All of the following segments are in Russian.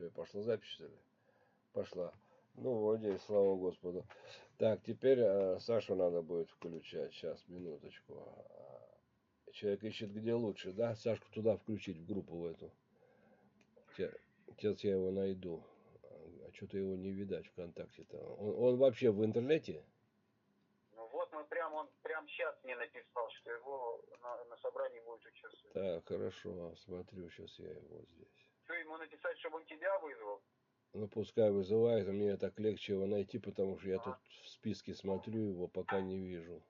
Что, пошла запись, что ли? Пошла. Ну, вроде, слава Господу. Так, теперь э, Сашу надо будет включать. Сейчас, минуточку. А, Человек ищет где лучше, да? Сашку туда включить, в группу в эту. Сейчас я его найду. А что-то его не видать ВКонтакте-то. Он, он вообще в интернете? Ну вот мы прям, он прям сейчас мне написал, что его на, на собрании будет участвовать. Так, хорошо, смотрю, сейчас я его здесь. Что, ему написать, чтобы он тебя вызвал? Ну, пускай вызывает, а мне так легче его найти, потому что я тут в списке смотрю его, пока не вижу.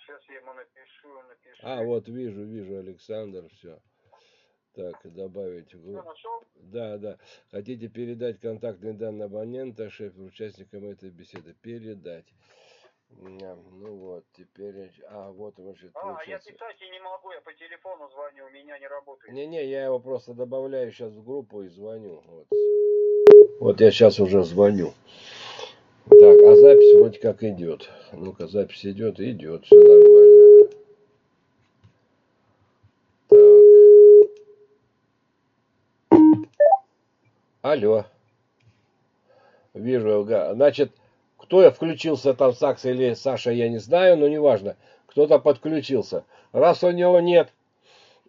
Сейчас я ему напишу, напишу. А, вот вижу, вижу, Александр, все. Так, добавить в группу. нашел? Да, да. Хотите передать контактные данные абонента, шеф, участникам этой беседы? Передать. Ну вот, теперь... А, вот, значит, А, я получается. писать и не могу, я по телефону звоню, у меня не работает. Не-не, я его просто добавляю сейчас в группу и звоню. Вот, вот я сейчас уже звоню. Так, а запись вроде как идет. Ну-ка, запись идет, идет, все нормально. Так. Алло. Вижу, значит, кто я включился там, Сакс или Саша, я не знаю, но неважно. Кто-то подключился. Раз у него нет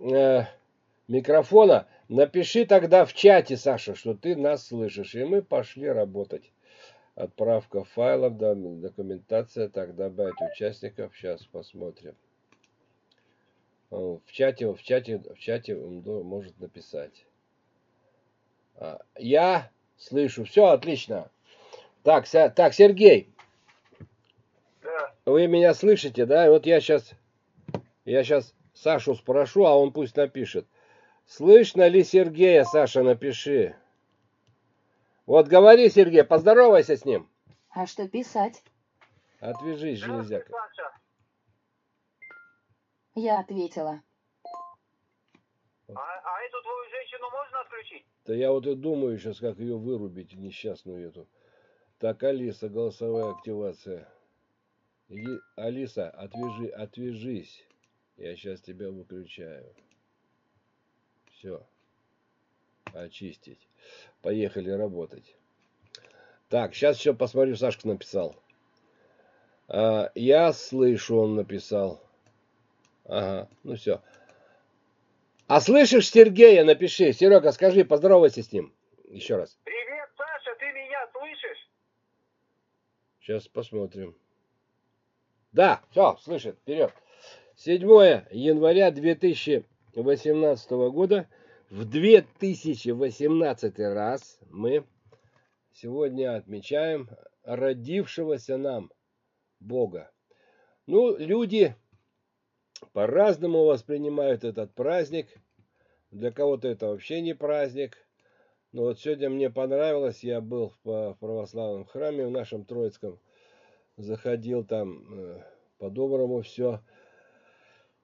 э, микрофона, напиши тогда в чате, Саша, что ты нас слышишь. И мы пошли работать. Отправка файлов, документация. Так, добавить участников. Сейчас посмотрим. В чате, в чате, в чате может написать. А, Я слышу. Все отлично. Так, Ся- так, Сергей, Да, вы меня слышите, да? Вот я сейчас, я сейчас Сашу спрошу, а он пусть напишет. Слышно ли Сергея, Саша, напиши. Вот говори, Сергей, поздоровайся с ним. А что писать? Отвяжись, железяка. Саша. Я ответила. А, а эту твою женщину можно отключить? Да я вот и думаю сейчас, как ее вырубить, несчастную эту. Так, Алиса, голосовая активация. Иди, Алиса, отвяжи, отвяжись. Я сейчас тебя выключаю. Все. Очистить. Поехали работать. Так, сейчас еще посмотрю, Сашка написал. А, я слышу, он написал. Ага, ну все. А слышишь Сергея, напиши. Серега, скажи, поздоровайся с ним. Еще раз. Привет, Саша, ты меня слышишь? Сейчас посмотрим. Да, все, слышит, вперед. 7 января 2018 года. В 2018 раз мы сегодня отмечаем родившегося нам Бога. Ну, люди по-разному воспринимают этот праздник. Для кого-то это вообще не праздник. Но вот сегодня мне понравилось, я был в православном храме в нашем Троицком, заходил там э, по-доброму все,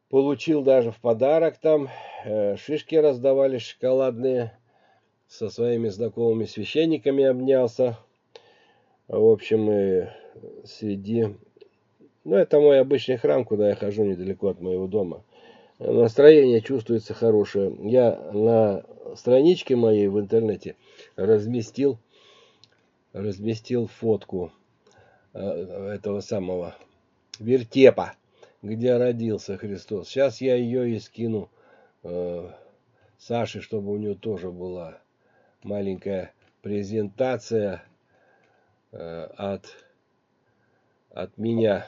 получил даже в подарок там, э, шишки раздавали шоколадные, со своими знакомыми священниками обнялся. В общем, и среди... Ну, это мой обычный храм, куда я хожу недалеко от моего дома. Настроение чувствуется хорошее. Я на страничке моей в интернете разместил, разместил фотку э, этого самого вертепа, где родился Христос. Сейчас я ее и скину э, Саше, чтобы у нее тоже была маленькая презентация э, от, от меня.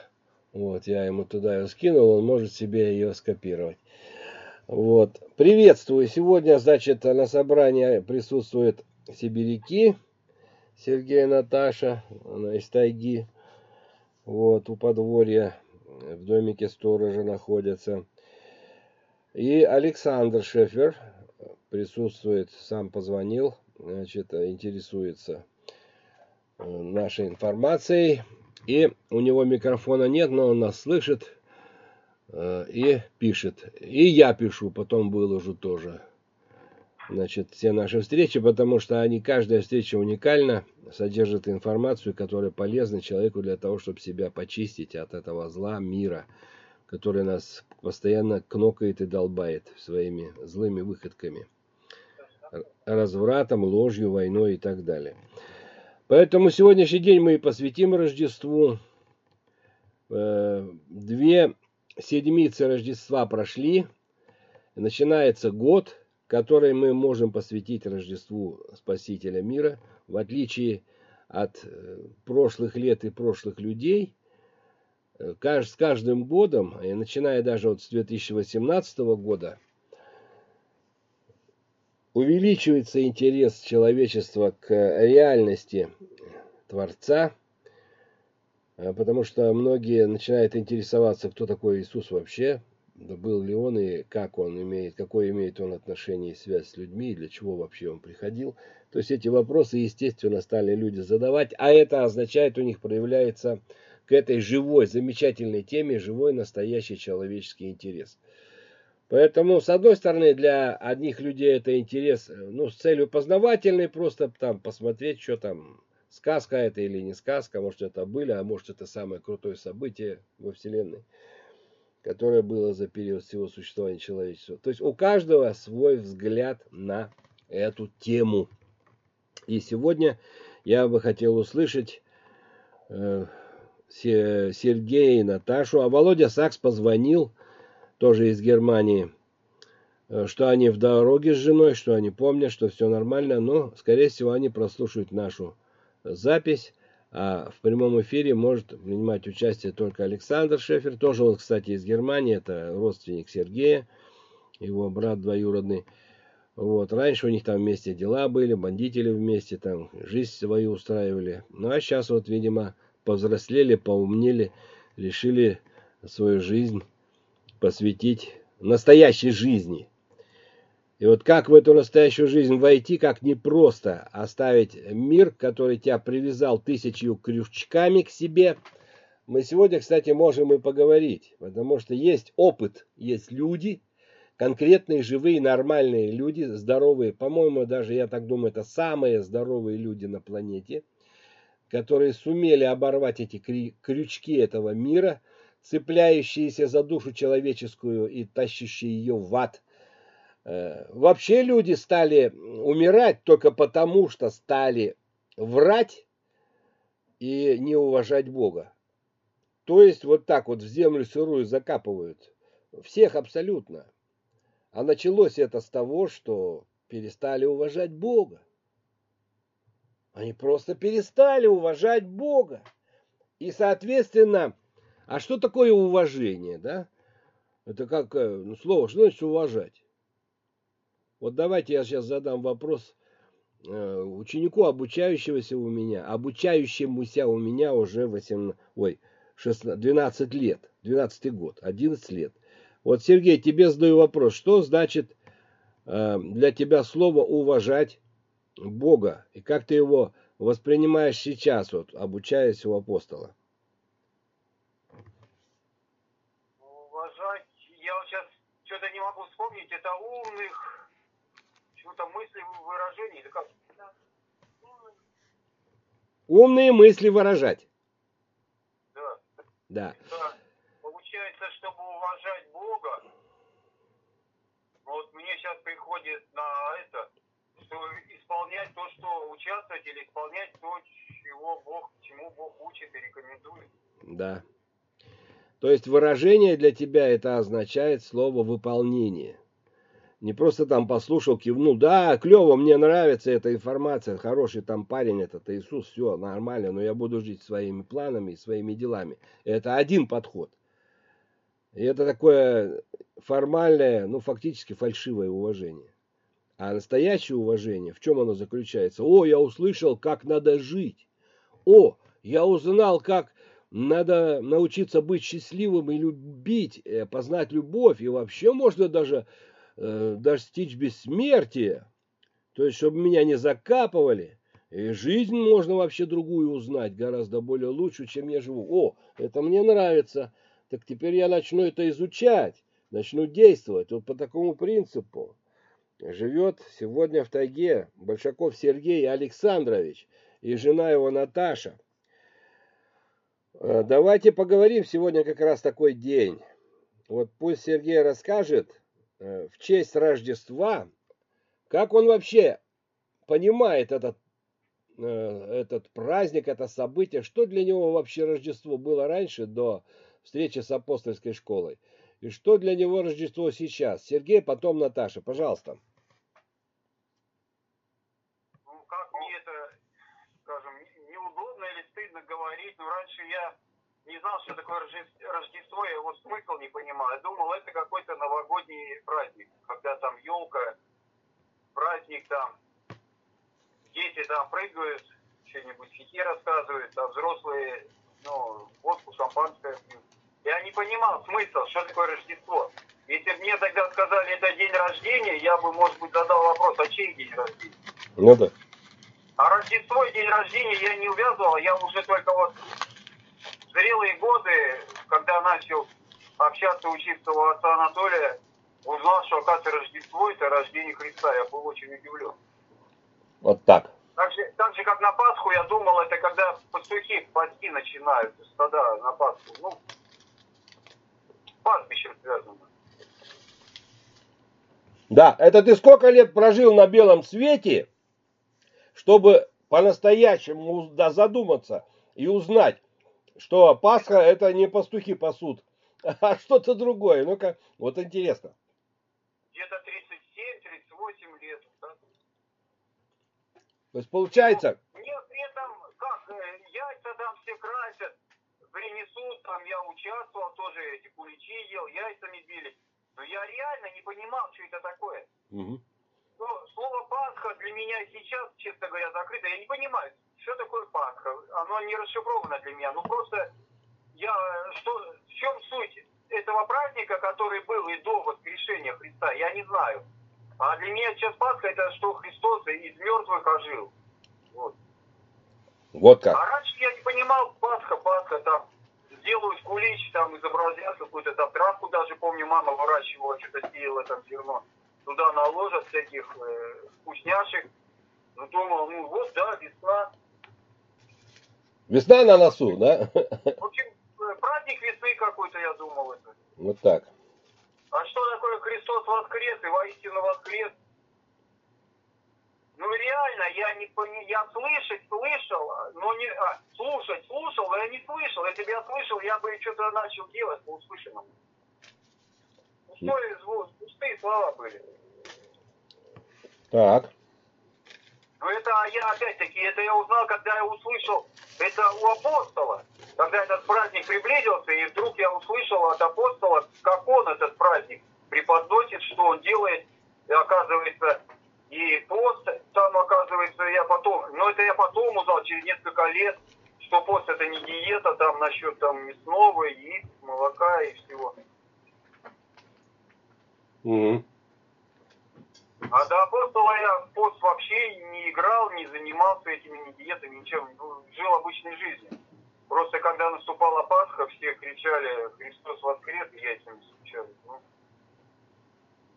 Вот, я ему туда ее скинул, он может себе ее скопировать. Вот. Приветствую. Сегодня, значит, на собрании присутствуют сибиряки. Сергей Наташа. Она из тайги. Вот, у подворья. В домике сторожа находятся. И Александр Шефер присутствует, сам позвонил, значит, интересуется э, нашей информацией. И у него микрофона нет, но он нас слышит и пишет. И я пишу, потом выложу тоже. Значит, все наши встречи, потому что они, каждая встреча уникальна, содержит информацию, которая полезна человеку для того, чтобы себя почистить от этого зла мира, который нас постоянно кнокает и долбает своими злыми выходками. развратом, ложью, войной и так далее. Поэтому сегодняшний день мы и посвятим Рождеству. Э, две седмицы Рождества прошли. Начинается год, который мы можем посвятить Рождеству Спасителя мира. В отличие от э, прошлых лет и прошлых людей, э, с каждым годом, и начиная даже вот с 2018 года, увеличивается интерес человечества к реальности Творца, потому что многие начинают интересоваться, кто такой Иисус вообще, был ли он и как он имеет, какое имеет он отношение и связь с людьми, и для чего вообще он приходил. То есть эти вопросы, естественно, стали люди задавать, а это означает, у них проявляется к этой живой, замечательной теме живой, настоящий человеческий интерес. Поэтому, с одной стороны, для одних людей это интерес, э, ну, с целью познавательной, просто там посмотреть, что там, сказка это или не сказка, может это были, а может это самое крутое событие во Вселенной, которое было за период всего существования человечества. То есть у каждого свой взгляд на эту тему. И сегодня я бы хотел услышать э, Сергея и Наташу, а Володя Сакс позвонил, тоже из Германии, э, что они в дороге с женой, что они помнят, что все нормально, но, скорее всего, они прослушают нашу запись, а в прямом эфире может принимать участие только Александр Шефер, тоже он, кстати, из Германии, это родственник Сергея, его брат двоюродный. Вот, раньше у них там вместе дела были, бандители вместе, там жизнь свою устраивали. Ну а сейчас вот, видимо, повзрослели, поумнели, решили свою жизнь посвятить настоящей жизни. И вот как в эту настоящую жизнь войти, как непросто оставить мир, который тебя привязал тысячью крючками к себе. Мы сегодня, кстати, можем и поговорить, потому что есть опыт, есть люди, конкретные, живые, нормальные люди, здоровые. По-моему, даже я так думаю, это самые здоровые люди на планете, которые сумели оборвать эти крючки этого мира – цепляющиеся за душу человеческую и тащащие ее в ад. Э, вообще люди стали умирать только потому, что стали врать и не уважать Бога. То есть вот так вот в землю сырую закапывают. Всех абсолютно. А началось это с того, что перестали уважать Бога. Они просто перестали уважать Бога. И, соответственно, а что такое уважение, да? Это как э, ну, слово, что значит уважать? Вот давайте я сейчас задам вопрос э, ученику, обучающегося у меня, обучающемуся у меня уже 8, ой, 16, 12 лет, 12 год, 11 лет. Вот, Сергей, тебе задаю вопрос, что значит э, для тебя слово уважать Бога? И как ты его воспринимаешь сейчас, вот, обучаясь у апостола? что-то не могу вспомнить, это умных, чего-то мысли, выражений, или как? Умные мысли выражать. Да. Да. Это, получается, чтобы уважать Бога, вот мне сейчас приходит на это, что исполнять то, что участвовать, или исполнять то, чего Бог, чему Бог учит и рекомендует. Да. То есть выражение для тебя это означает слово выполнение. Не просто там послушал, кивнул, да, клево, мне нравится эта информация, хороший там парень этот Иисус, все нормально, но я буду жить своими планами, своими делами. Это один подход. И это такое формальное, ну фактически фальшивое уважение. А настоящее уважение, в чем оно заключается? О, я услышал, как надо жить. О, я узнал, как надо научиться быть счастливым и любить, э, познать любовь. И вообще можно даже э, достичь бессмертия. То есть, чтобы меня не закапывали. И жизнь можно вообще другую узнать, гораздо более лучше, чем я живу. О, это мне нравится. Так теперь я начну это изучать, начну действовать. Вот по такому принципу живет сегодня в тайге Большаков Сергей Александрович и жена его Наташа. Э, давайте поговорим сегодня как раз такой день. Вот пусть Сергей расскажет в честь Рождества, Как он вообще понимает этот, э, этот праздник, это событие? Что для него вообще Рождество было раньше, до встречи с апостольской школой? И что для него Рождество сейчас? Сергей, потом Наташа. Пожалуйста. Ну, как мне это, скажем, не- неудобно или стыдно говорить, но раньше я не знал, что такое Рожде- Рождество, я его смысл не понимал. Я думал, это какой-то новогодний праздник, когда там елка, праздник там, дети там прыгают, что-нибудь стихи рассказывают, а взрослые, ну, водку, шампанское пьют. Я не понимал смысл, что такое Рождество. Если бы мне тогда сказали, это день рождения, я бы, может быть, задал вопрос, а чей день рождения? Ну да. А Рождество и день рождения я не увязывал, я уже только вот зрелые годы, когда начал общаться, учиться у отца Анатолия, узнал, что, оказывается, Рождество – это рождение Христа. Я был очень удивлен. Вот так. Так же, так же, как на Пасху, я думал, это когда пастухи пасти начинают, стада на Пасху. Ну, с пастбищем связано. Да, это ты сколько лет прожил на белом свете, чтобы по-настоящему задуматься и узнать, что Пасха это не пастухи пасут, а что-то другое. Ну-ка, вот интересно. Где-то 37-38 лет. да. То есть получается, Мне при этом, как, э, яйца там все красят, принесут, там я участвовал, тоже эти куличи ел, яйцами били. Но я реально не понимал, что это такое. мгм, Ну, слово Пасха для меня сейчас, честно говоря, закрыто. Я не понимаю, что такое Пасха. Оно не расшифровано для меня. Ну, просто я, что, в чем суть этого праздника, который был и до воскрешения Христа, я не знаю. А для меня сейчас Пасха это что Христос из мертвых ожил. Вот. вот как. А раньше я не понимал, Пасха, Пасха, там, сделают кулич, там, изобразят какую-то там травку, даже помню, мама выращивала, что-то сеяла там зерно. Туда наложат всяких э, вкусняшек. Ну, думал, ну, вот, да, весна. Весна на носу, да? В общем, э, праздник весны какой-то, я думал, это. Вот так. А что такое Христос воскрес и воистину воскрес? Ну реально, я не я слышать слышал, но не а, слушать слушал, но я не слышал. Если бы я слышал, я бы что-то начал делать по услышанному. Пустой звук, пустые слова были. Так. Но это я опять-таки, это я узнал, когда я услышал, это у апостола. Когда этот праздник приблизился, и вдруг я услышал от апостола, как он этот праздник преподносит, что он делает, и оказывается, и пост там, оказывается, я потом, но это я потом узнал, через несколько лет, что пост это не диета, там, насчет там мясного, яиц, молока и всего. Мгм. А до апостола я пост вообще не играл, не занимался этими ни диетами, ничем. Ну, Жил обычной жизнью. Просто когда наступала Пасха, все кричали «Христос воскрес!» и яйцами стучали. Ну,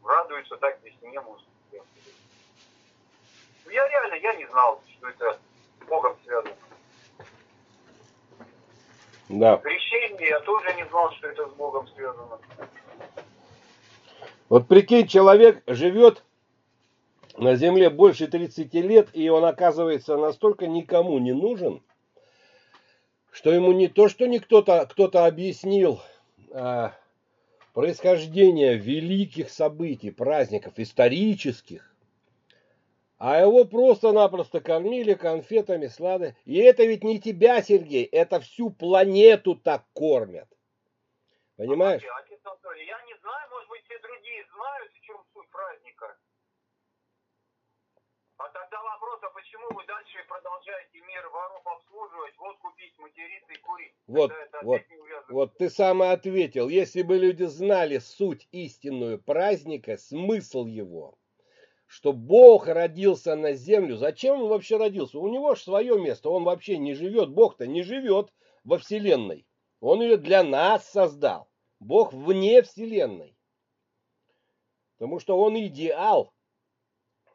радуются так весне, может. Ну, Я реально, я не знал, что это с Богом связано. Да. Крещение я тоже не знал, что это с Богом связано. Вот прикинь, человек живет на земле больше 30 лет, и он оказывается настолько никому не нужен, что ему не то, что не кто-то кто объяснил а, происхождение великих событий, праздников, исторических, а его просто-напросто кормили конфетами, сладостями. И это ведь не тебя, Сергей, это всю планету так кормят. Понимаешь? А, Анатолий, я не знаю, может быть, все другие знают, в чем суть праздника. А тогда вопрос, а почему вы дальше продолжаете мир воров обслуживать, водку пить, материться и курить? Вот, вот. Вот ты сам и ответил. Если бы люди знали суть истинную праздника, смысл его, что Бог родился на землю, зачем он вообще родился? У него же свое место, он вообще не живет, Бог-то не живет во Вселенной. Он ее для нас создал. Бог вне Вселенной. Потому что он идеал,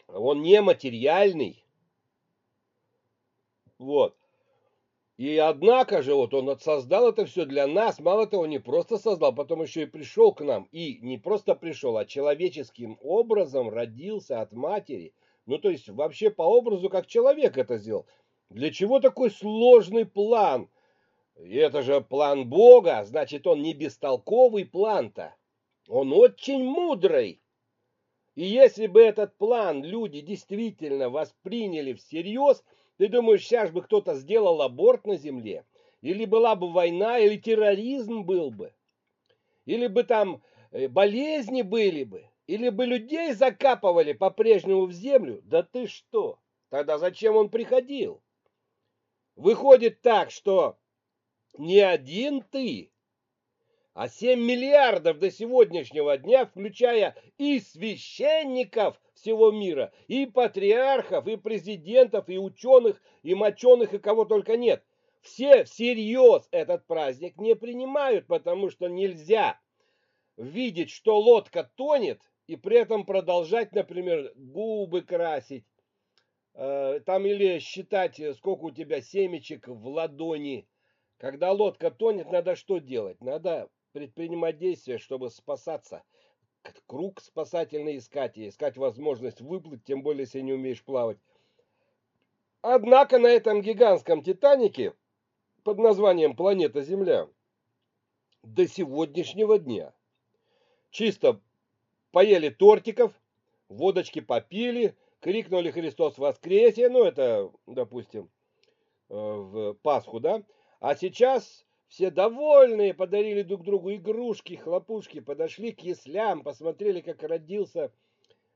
он нематериальный. Вот. И однако же, вот он создал это все для нас, мало того, не просто создал, потом еще и пришел к нам. И не просто пришел, а человеческим образом родился от матери. Ну, то есть вообще по образу, как человек это сделал. Для чего такой сложный план? И это же план Бога, значит, он не бестолковый план-то. Он очень мудрый. И если бы этот план люди действительно восприняли всерьез – ты думаешь, сейчас бы кто-то сделал аборт на земле? Или была бы война, или терроризм был бы? Или бы там э, болезни были бы? Или бы людей закапывали по-прежнему в землю? Да ты что? Тогда зачем он приходил? Выходит так, что не один ты, а 7 миллиардов до сегодняшнего дня, включая и священников всего мира, и патриархов, и президентов, и ученых, и моченых, и кого только нет. Все всерьез этот праздник не принимают, потому что нельзя видеть, что лодка тонет, и при этом продолжать, например, губы красить, э, там или считать, сколько у тебя семечек в ладони. Когда лодка тонет, надо что делать? Надо предпринимать действия, чтобы спасаться – круг спасательный искать и искать возможность выплыть, тем более, если не умеешь плавать. Однако на этом гигантском Титанике под названием «Планета Земля» до сегодняшнего дня чисто поели тортиков, водочки попили, крикнули «Христос воскресе!» Ну, это, допустим, э, в Пасху, да? А сейчас все довольные, подарили друг другу игрушки, хлопушки, подошли к яслям, посмотрели, как родился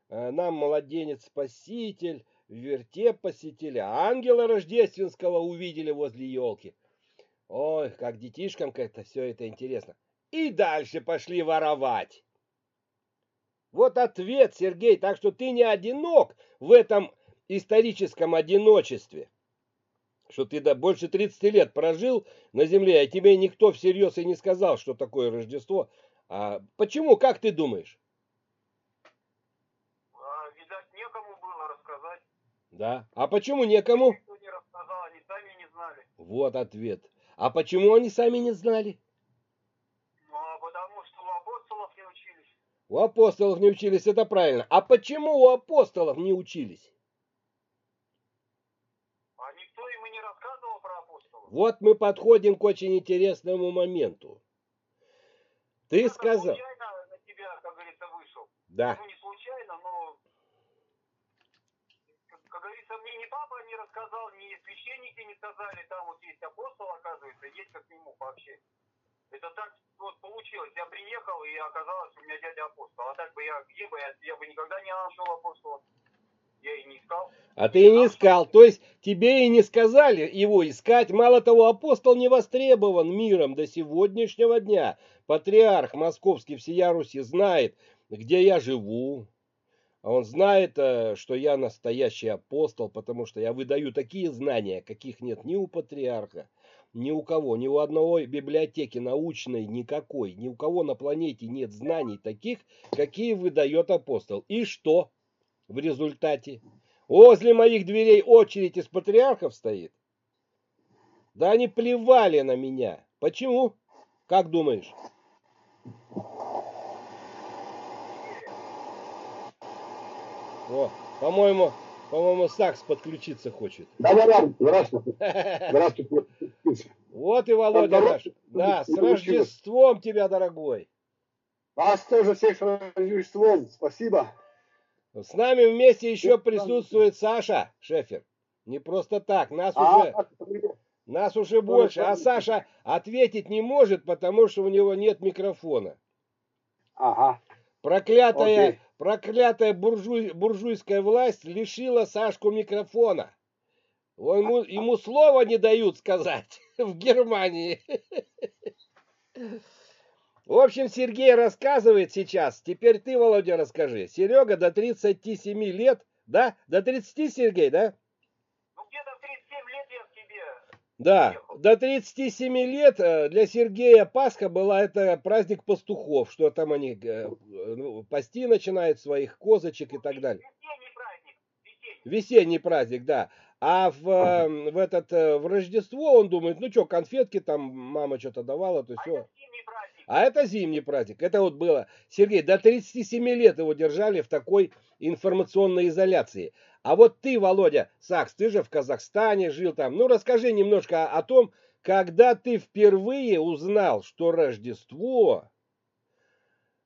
э, нам младенец-спаситель, в вертеп посетили, ангела рождественского увидели возле елки. Ой, как детишкам как-то все это интересно. И дальше пошли воровать. Вот ответ, Сергей, так что ты не одинок в этом историческом одиночестве что ты да, больше 30 лет прожил на земле, а тебе никто всерьез и не сказал, что такое Рождество. А почему, как ты думаешь? А, видать, некому было рассказать. Да. А почему некому? Никто не рассказал, они сами не знали. Вот ответ. А почему они сами не знали? Ну, а потому что у апостолов не учились. У апостолов не учились, это правильно. А почему у апостолов не учились? Вот мы подходим к очень интересному моменту. Ты Я сказал... Случайно на тебя, как говорится, вышел. Да. Ну, не случайно, но... Как говорится, мне ни папа не рассказал, ни священники не сказали, там вот есть апостол, оказывается, есть как к нему пообщаться. Это так вот получилось. Я приехал, и оказалось, у меня дядя апостол. А так бы я, где бы я, я бы никогда не нашел апостола. Я и не искал. А ты и не искал. То есть тебе и не сказали его искать. Мало того, апостол не востребован миром до сегодняшнего дня. Патриарх московский всея Руси знает, где я живу. А он знает, э, что я настоящий апостол, потому что я выдаю такие знания, каких нет ни у патриарха, ни у кого, ни у одной библиотеки научной никакой, ни у кого на планете нет знаний таких, какие выдает апостол. И что? В результате. Возле моих дверей очередь из патриархов стоит. Да они плевали на меня. Почему? Как думаешь? О, по-моему, по-моему, Сакс подключиться хочет. Да-да-да, здравствуйте. Здравствуйте. Вот и Володя наш. Да, с Рождеством тебя, дорогой. Вас тоже всех с Рождеством. Спасибо. С нами вместе еще присутствует Саша Шефер. Не просто так, нас А, уже, нас уже больше. А Саша ответить не может, потому что у него нет микрофона. Ага. Проклятая, Окей. проклятая буржуй, буржуйская власть лишила Сашку микрофона. Он ему, ему слова не дают сказать в Германии. В общем, Сергей рассказывает сейчас. Теперь ты, Володя, расскажи. Серега до 37 лет, да? До 30, Сергей, да? Ну, где-то в 37 лет я к тебе. Да, Ехал. до 37 лет э, для Сергея Пасха была это праздник пастухов, что там они э, ну, пасти начинают своих козочек и так далее. Весенний праздник. Весенний. Весенний праздник, да. А в, э, в этот в Рождество он думает, ну что, конфетки там мама что-то давала, то А все. А это зимний праздник. Это вот было. Сергей, до 37 лет его держали в такой информационной изоляции. А вот ты, Володя Сакс, ты же в Казахстане жил там. Ну, расскажи немножко о, о том, когда ты впервые узнал, что Рождество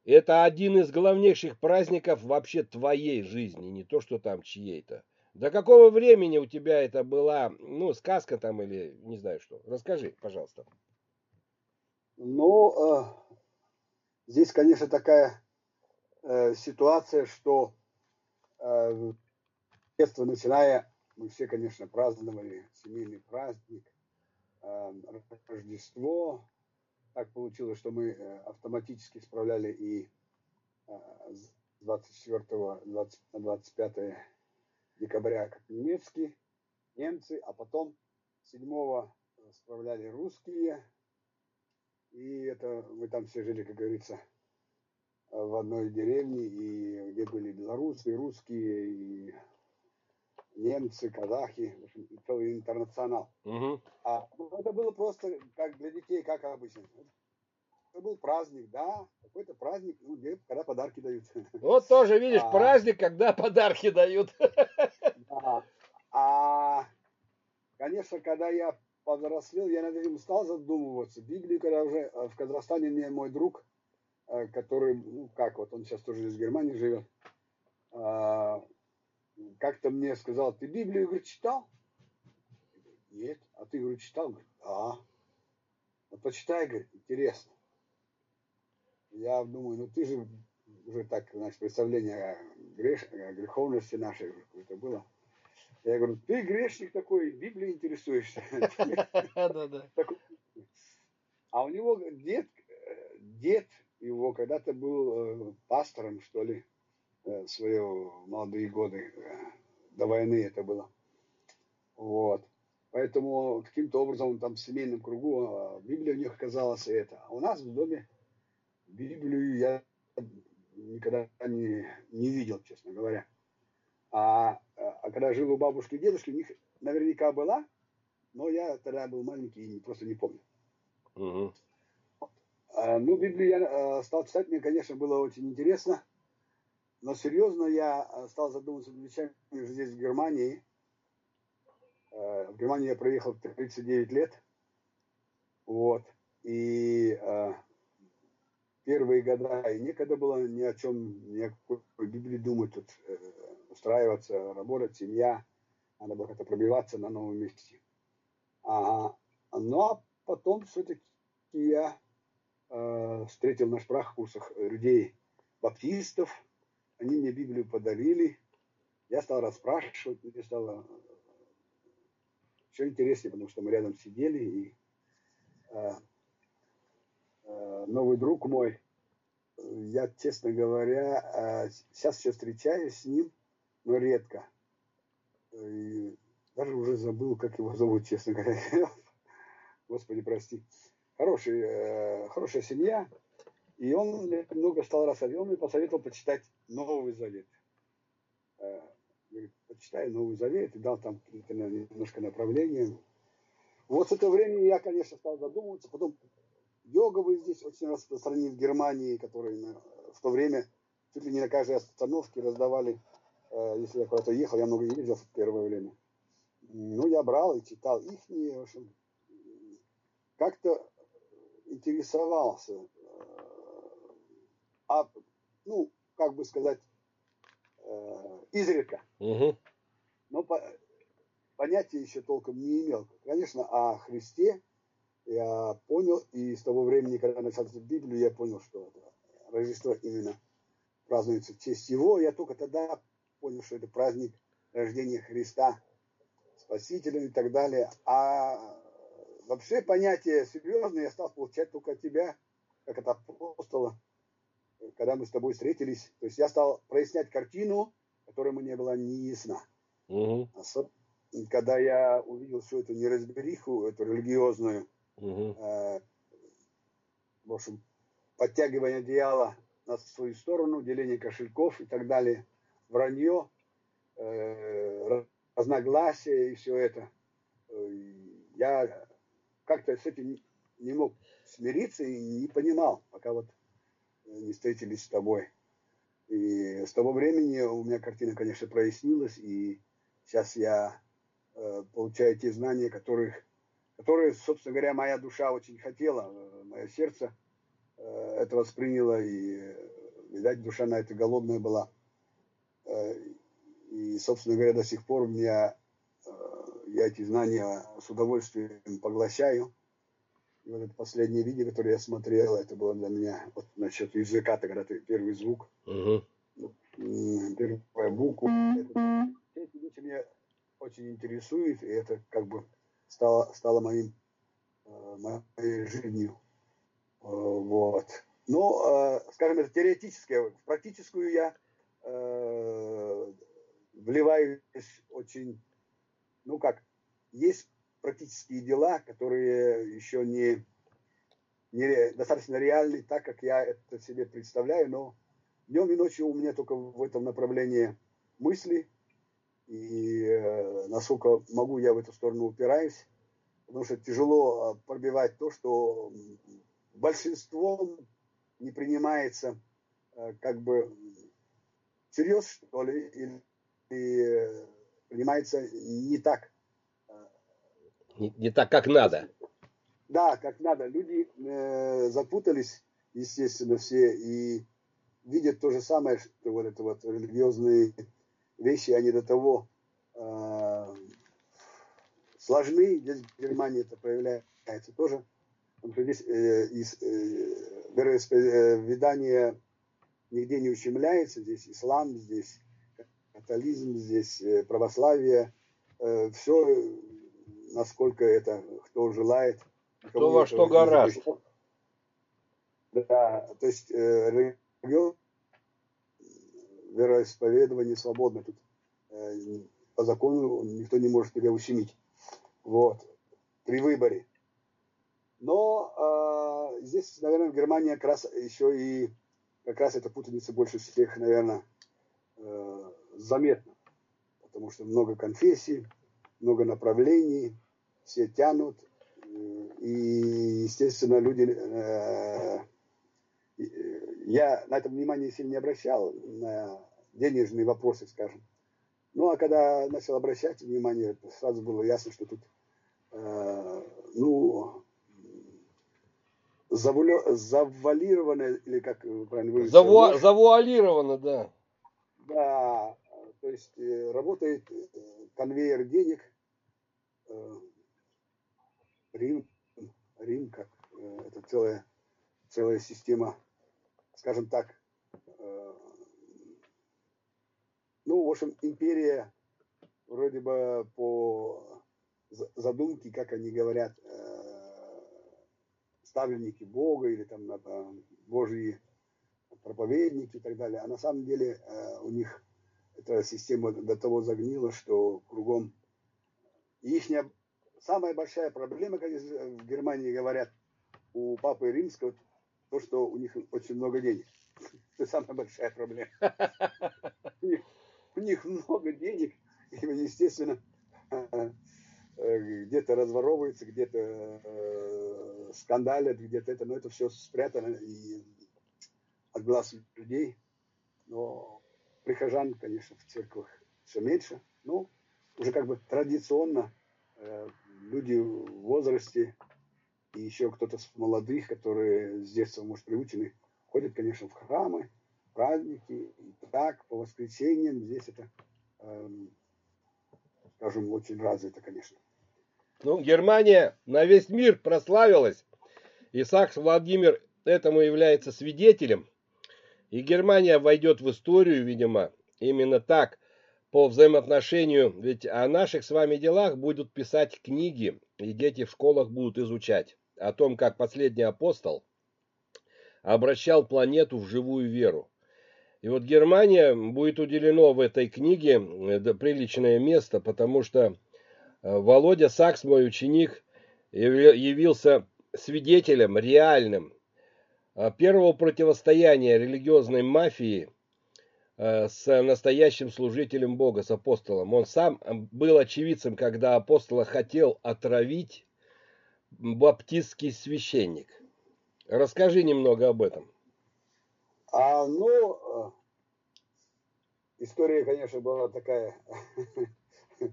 это один из главнейших праздников вообще твоей жизни, не то, что там чьей-то. До какого времени у тебя это была, ну, сказка там или не знаю что? Расскажи, пожалуйста. Ну, э, здесь, конечно, такая э, ситуация, что э, детства начиная, мы все, конечно, праздновали семейный праздник, э, Рождество. Так получилось, что мы э, автоматически справляли и э, с 24 20, на 25 декабря как немецкие, немцы, а потом 7 справляли русские, и это мы там все жили, как говорится, в одной деревне, и где были белорусы, и русские, и немцы, казахи, в общем, целый интернационал. Угу. А ну, это было просто как для детей, как обычно. Это был праздник, да, какой-то праздник, ну, где, когда подарки дают. Вот тоже, видишь, А. праздник, когда подарки дают. Да. А, конечно, когда я повзрослел, я над этим стал задумываться. Библию, когда уже э, в Казахстане мне мой друг, э, который, ну как, вот он сейчас тоже из Германии живет, а, как-то мне сказал, ты Библию, говорит, читал? Нет. А ты, говорю, читал? Говорит, да. Ну, почитай, говорит, интересно. Я думаю, ну ты же уже так, значит, представление о, греш... о греховности нашей какое-то было. Я говорю, ты грешник такой, Библией интересуешься. А у него дед, дед его когда-то был э, пастором, что ли, э, в свои молодые годы. э, До войны это было. Вот. Поэтому каким-то образом там в семейном кругу, а Библия у них оказалась и это. А у нас в доме Библию я никогда не, не видел, честно говоря. А, а когда жил у бабушки и дедушки, у них наверняка была, но я тогда был маленький и просто не помню. А, Ну, Библию я э, стал читать, мне, конечно, было очень интересно. Но серьезно я стал задумываться над вещами уже здесь, в Германии. В Германии я проехал 39 лет. Вот. И первые года и некогда было ни о чем, ни о какой Библии думать, тут э, устраиваться, работать, семья. Надо было как-то пробиваться на новом месте. Ну, а потом все-таки я э, встретил на шпрах-курсах людей баптистов. Они мне Библию подарили. Я стал расспрашивать, мне стало все интереснее, потому что мы рядом сидели. И э, э, новый друг мой, э, я, честно говоря, э, сейчас все встречаюсь с ним, но редко. И даже уже забыл, как его зовут, честно говоря. Господи, прости. Хороший, э, хорошая семья. И он много стал рассказывать. Он мне посоветовал почитать Новый Завет. Э, говорит, почитай Новый Завет. И дал там немножко направления. Вот с этого времени я, конечно, стал задумываться. Потом йоговые здесь очень распространены в Германии, которые на- в то время чуть ли не на каждой остановке раздавали. Э, Если я куда-то ехал, я много ездил в первое время. Ну, я брал и читал их, в общем, как-то интересовался. э, А, ну, как бы сказать, э, изредка. Мгм. Но по- понятия еще толком не имел. Конечно, о Христе я понял, и с того времени, когда начал читать Библию, я понял, что это Рождество именно празднуется в честь Его. Я только тогда понял, что это праздник рождения Христа, Спасителя и так далее. А вообще понятие серьезное я стал получать только от тебя, как от апостола, когда мы с тобой встретились. То есть я стал прояснять картину, которая мне была не ясна. Мгм. Особ- Когда я увидел всю эту неразбериху, эту религиозную, Мгм. э, в общем, подтягивание одеяла на свою сторону, деление кошельков и так далее, вранье, э, разногласия и все это. Я как-то с этим не мог смириться и не понимал, пока вот не встретились с тобой. И с того времени у меня картина, конечно, прояснилась, и сейчас я э, получаю те знания, которых, которые, собственно говоря, моя душа очень хотела, э, мое сердце э, это восприняло, и, видать, душа на это голодная была. Э, и, собственно говоря, до сих пор у меня э, я эти знания с удовольствием поглощаю. И вот это последнее видео, которое я смотрел, это было для меня вот насчет языка, когда ты первый звук, Угу. первая буква. Это, эти вещи меня очень интересуют, и это как бы стало, стало моим, э, моей жизнью. Вот. Э, скажем, это теоретическое. В практическую я э, вливаюсь очень, ну как, есть практические дела, которые еще не, не достаточно реальны, так как я это себе представляю, но днем и ночью у меня только в этом направлении мысли, и э, насколько могу, я в эту сторону упираюсь, потому что тяжело э, пробивать то, что большинством не принимается э, как бы всерьез, что ли, или, или принимается не так, Не, не так, как надо. Да, как надо. Люди э, запутались, естественно, все, и видят то же самое, что вот это вот религиозные вещи, они до того э, сложны. Здесь в Германии это проявляется тоже. Потому что здесь э, из, э, вероисповедание нигде не ущемляется. Здесь ислам, здесь католизм, здесь э, православие. Э, все, насколько это кто желает. Кто во что гораст. Да, то есть э, религион, вероисповедование свободно тут. По закону никто не может тебя ущемить. Вот. При выборе. Но э, здесь, наверное, в Германии как раз еще и как раз эта путаница больше всех, наверное, э, заметна. Потому что много конфессий, много направлений, все тянут. И, естественно, люди... Э, я на это внимание сильно не обращал, на денежные вопросы, скажем. Ну, а когда начал обращать внимание, сразу было ясно, что тут, э, ну, завуале- завуалировано, или как правильно выразиться? Завуа- завуалировано, да. Да, то есть э, работает э, конвейер денег. э, Рим, Рим как это целая, целая система, скажем так, ну, в общем, империя вроде бы по за- задумке, как они говорят, ставленники Бога или там э, Божьи проповедники и так далее. А на самом деле э, у них эта система до того загнила, что кругом их самая большая проблема, как в Германии говорят, у папы римского, то, что у них очень много денег. Это самая большая проблема. У них, у них много денег, и, естественно, э, где-то разворовывается, где-то э, скандалят, где-то это, но это все спрятано и от глаз людей. Но прихожан, конечно, в церквах все меньше. Ну, уже как бы традиционно э, люди в возрасте и еще кто-то с молодых, которые с детства, может, приучены, ходят, конечно, в храмы, праздники. И так, по воскресеньям здесь это, эм, скажем, очень развито, конечно. Ну, Германия на весь мир прославилась. И Сакс Владимир этому является свидетелем. И Германия войдет в историю, видимо, именно так, по взаимоотношению. Ведь о наших с вами делах будут писать книги, и дети в школах будут изучать о том, как последний апостол обращал планету в живую веру. И вот Германия будет уделено в этой книге э, приличное место, потому что Володя Сакс, мой ученик, яви- явился свидетелем реальным э, первого противостояния религиозной мафии э, с настоящим служителем Бога, с апостолом. Он сам был очевидцем, когда апостола хотел отравить баптистский священник. Расскажи немного об этом. А, ну, история, конечно, была такая,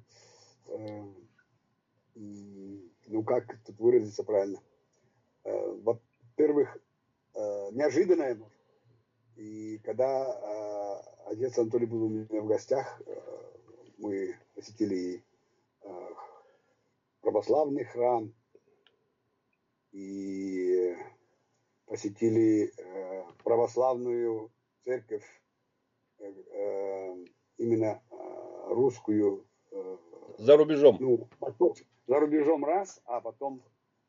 ну, как тут выразиться правильно. Во-первых, неожиданная, и когда э, отец Анатолий был у меня в гостях, э, мы посетили э, православный храм и посетили э, православную церковь, э, э, именно э, русскую. За рубежом. Ну, за рубежом раз, а потом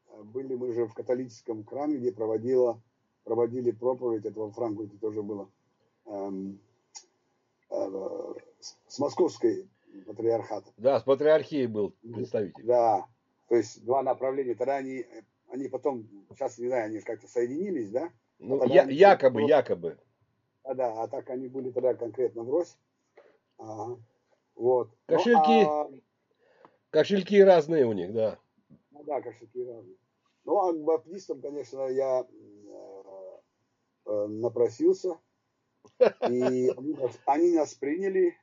э, были мы же в католическом храме, где проводила проводили проповедь, это во Франкфурте тоже было, эм, э, с московской патриархата. Да, с патриархией был представитель. Да, то есть два направления. Тогда они, они потом, сейчас не знаю, они как-то соединились, да? Ну, а я, якобы, просто... якобы. А, да, а так они были тогда конкретно врозь. Ага. Вот. Кошельки, ну, а... кошельки разные у них, да. Ну да, кошельки разные. Ну, а к баптистам, конечно, я Э, напросился, и они нас, они нас приняли, э,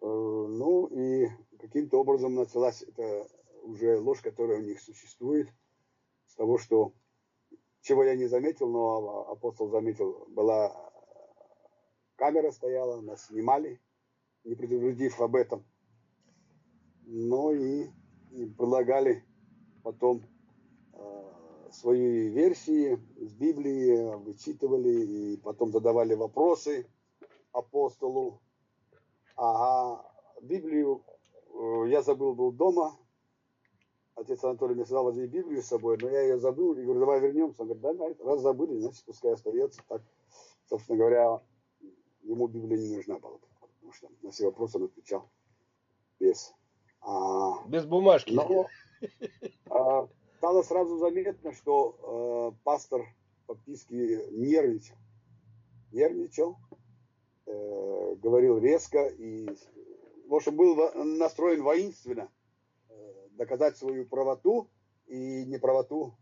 ну и каким-то образом началась эта уже ложь, которая у них существует, с того, что чего я не заметил, но апостол заметил, была камера стояла, нас снимали, не предупредив об этом. Ну и, и предлагали потом свои версии с Библии, вычитывали и потом задавали вопросы апостолу. Ага, Библию э, я забыл, был дома. Отец Анатолий мне сказал, возьми Библию с собой, но я ее забыл. И говорю, давай вернемся. Он говорит, да, да, раз забыли, значит, пускай остается. Так, собственно говоря, ему Библия не нужна была, потому что на все вопросы он отвечал без... А, без бумажки. Но, а, стало сразу заметно, что э, пастор фактически нервничал. Нервничал, э, говорил резко и, в общем, был настроен воинственно э, доказать свою правоту и неправоту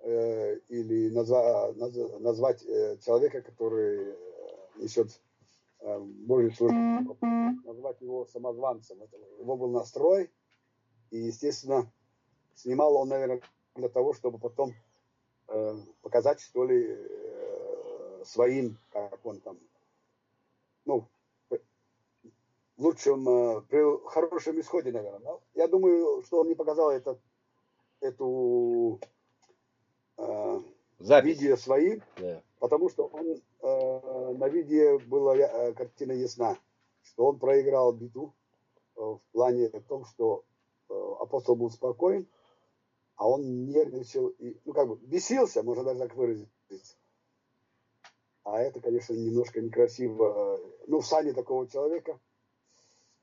э, или назва, наз, назвать э, человека, который э, несет э, Божий службу, назвать его самозванцем. Это, его был настрой, и, естественно, снимал он, наверное, для того, чтобы потом э, показать, что ли, э, своим, как он там, ну, лучшем, э, при хорошем исходе, наверное. Да? Я думаю, что он не показал это, эту э, видео своим, да. Потому что он э, на видео была э, картина ясна, что он проиграл битву э, в плане том, что э, апостол был спокоен, а он нервничал и, ну, как бы, бесился, можно даже так выразиться. А это, конечно, немножко некрасиво, ну, в сане такого человека.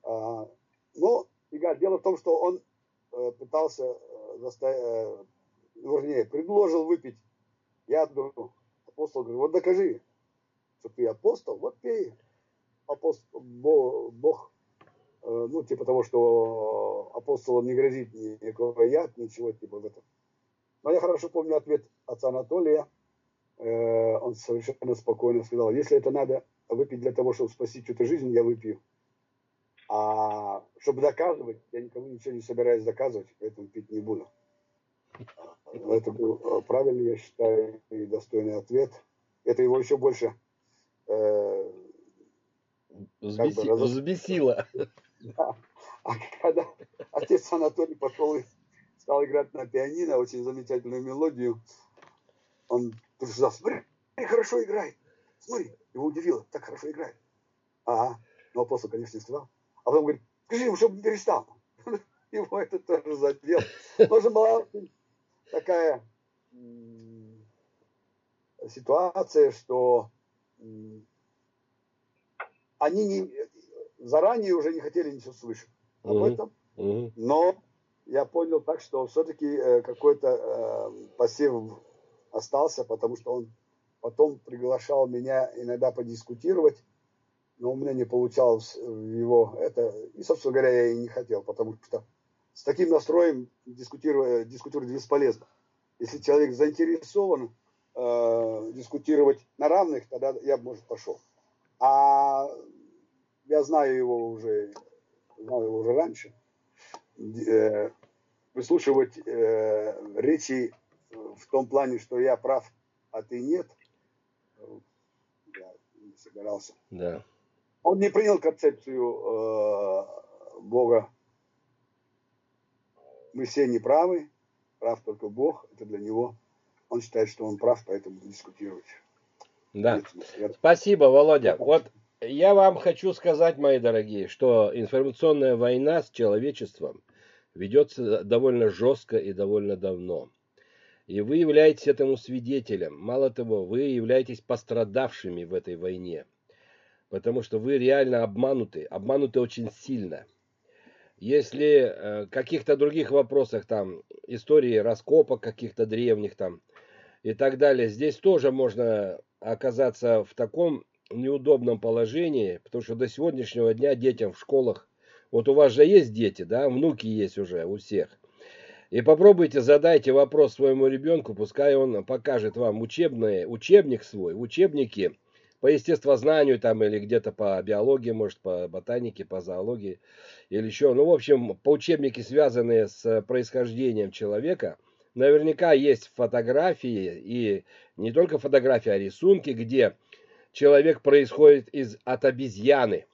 А, но, Игорь, дело в том, что он э, пытался э, заставить, э, вернее, предложил выпить яду. Апостол говорит, вот докажи, что ты апостол, вот пей. Апостол, Бог Э, ну, типа того, что апостолам не грозит никакого яд, ничего типа в этом. Но я хорошо помню ответ отца Анатолия. Э, он совершенно спокойно сказал, если это надо выпить для того, чтобы спасти чью-то жизнь, я выпью. А чтобы доказывать, я никому ничего не собираюсь доказывать, поэтому пить не буду. Это был э, правильный, я считаю, и достойный ответ. Это его еще больше э, Взбеси, бы, взбесило. Да. А когда отец Анатолий пошел и стал играть на пианино, очень замечательную мелодию, он же сказал, смотри, хорошо играет. Смотри, его удивило, так хорошо играет. Ага, но апостол, конечно, не сказал. А потом говорит, скажи ему, чтобы перестал. Его это тоже задел. Тоже была такая ситуация, что они не, заранее уже не хотели ничего слышать об mm-hmm. этом. Mm-hmm. Но я понял так, что все-таки э, какой-то э, посев остался, потому что он потом приглашал меня иногда подискутировать. но у меня не получалось его это. И, собственно говоря, я и не хотел, потому что с таким настроем дискутировать, дискутировать бесполезно. Если человек заинтересован э, дискутировать на равных, тогда я бы, может, пошел. А я знаю его уже, знал его уже раньше. Э, выслушивать э, речи в том плане, что я прав, а ты нет, я не собирался. Да. Он не принял концепцию э, Бога. Мы все неправы, прав только Бог, это для него. Он считает, что он прав, поэтому дискутировать. Да. Спасибо, Володя. Вот я вам хочу сказать, мои дорогие, что информационная война с человечеством ведется довольно жестко и довольно давно. И вы являетесь этому свидетелем. Мало того, вы являетесь пострадавшими в этой войне. Потому что вы реально обмануты, обмануты очень сильно. Если э, каких-то других вопросах, там, истории раскопок каких-то древних там и так далее, здесь тоже можно оказаться в таком неудобном положении, потому что до сегодняшнего дня детям в школах, вот у вас же есть дети, да, внуки есть уже у всех. И попробуйте задайте вопрос своему ребенку, пускай он покажет вам учебный, учебник свой, учебники по естествознанию там или где-то по биологии, может по ботанике, по зоологии или еще. Ну, в общем, по учебники, связанные с происхождением человека, наверняка есть фотографии и не только фотографии, а рисунки, где человек происходит из, от обезьяны.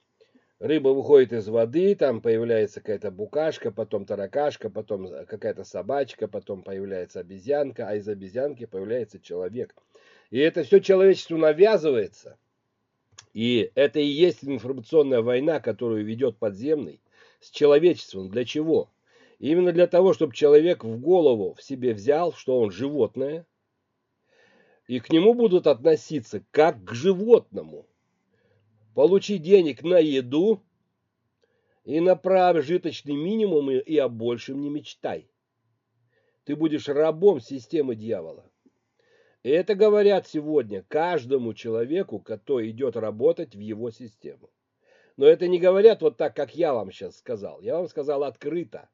Рыба выходит из воды, там появляется какая-то букашка, потом таракашка, потом какая-то собачка, потом появляется обезьянка, а из обезьянки появляется человек. И это все человечеству навязывается. И это и есть информационная война, которую ведет подземный с человечеством. Для чего? Именно для того, чтобы человек в голову в себе взял, что он животное, и к нему будут относиться как к животному. Получи денег на еду и на прожиточный минимум, и о большем не мечтай. Ты будешь рабом системы дьявола. Это говорят сегодня каждому человеку, который идет работать в его систему. Но это не говорят вот так, как я вам сейчас сказал. Я вам сказал открыто.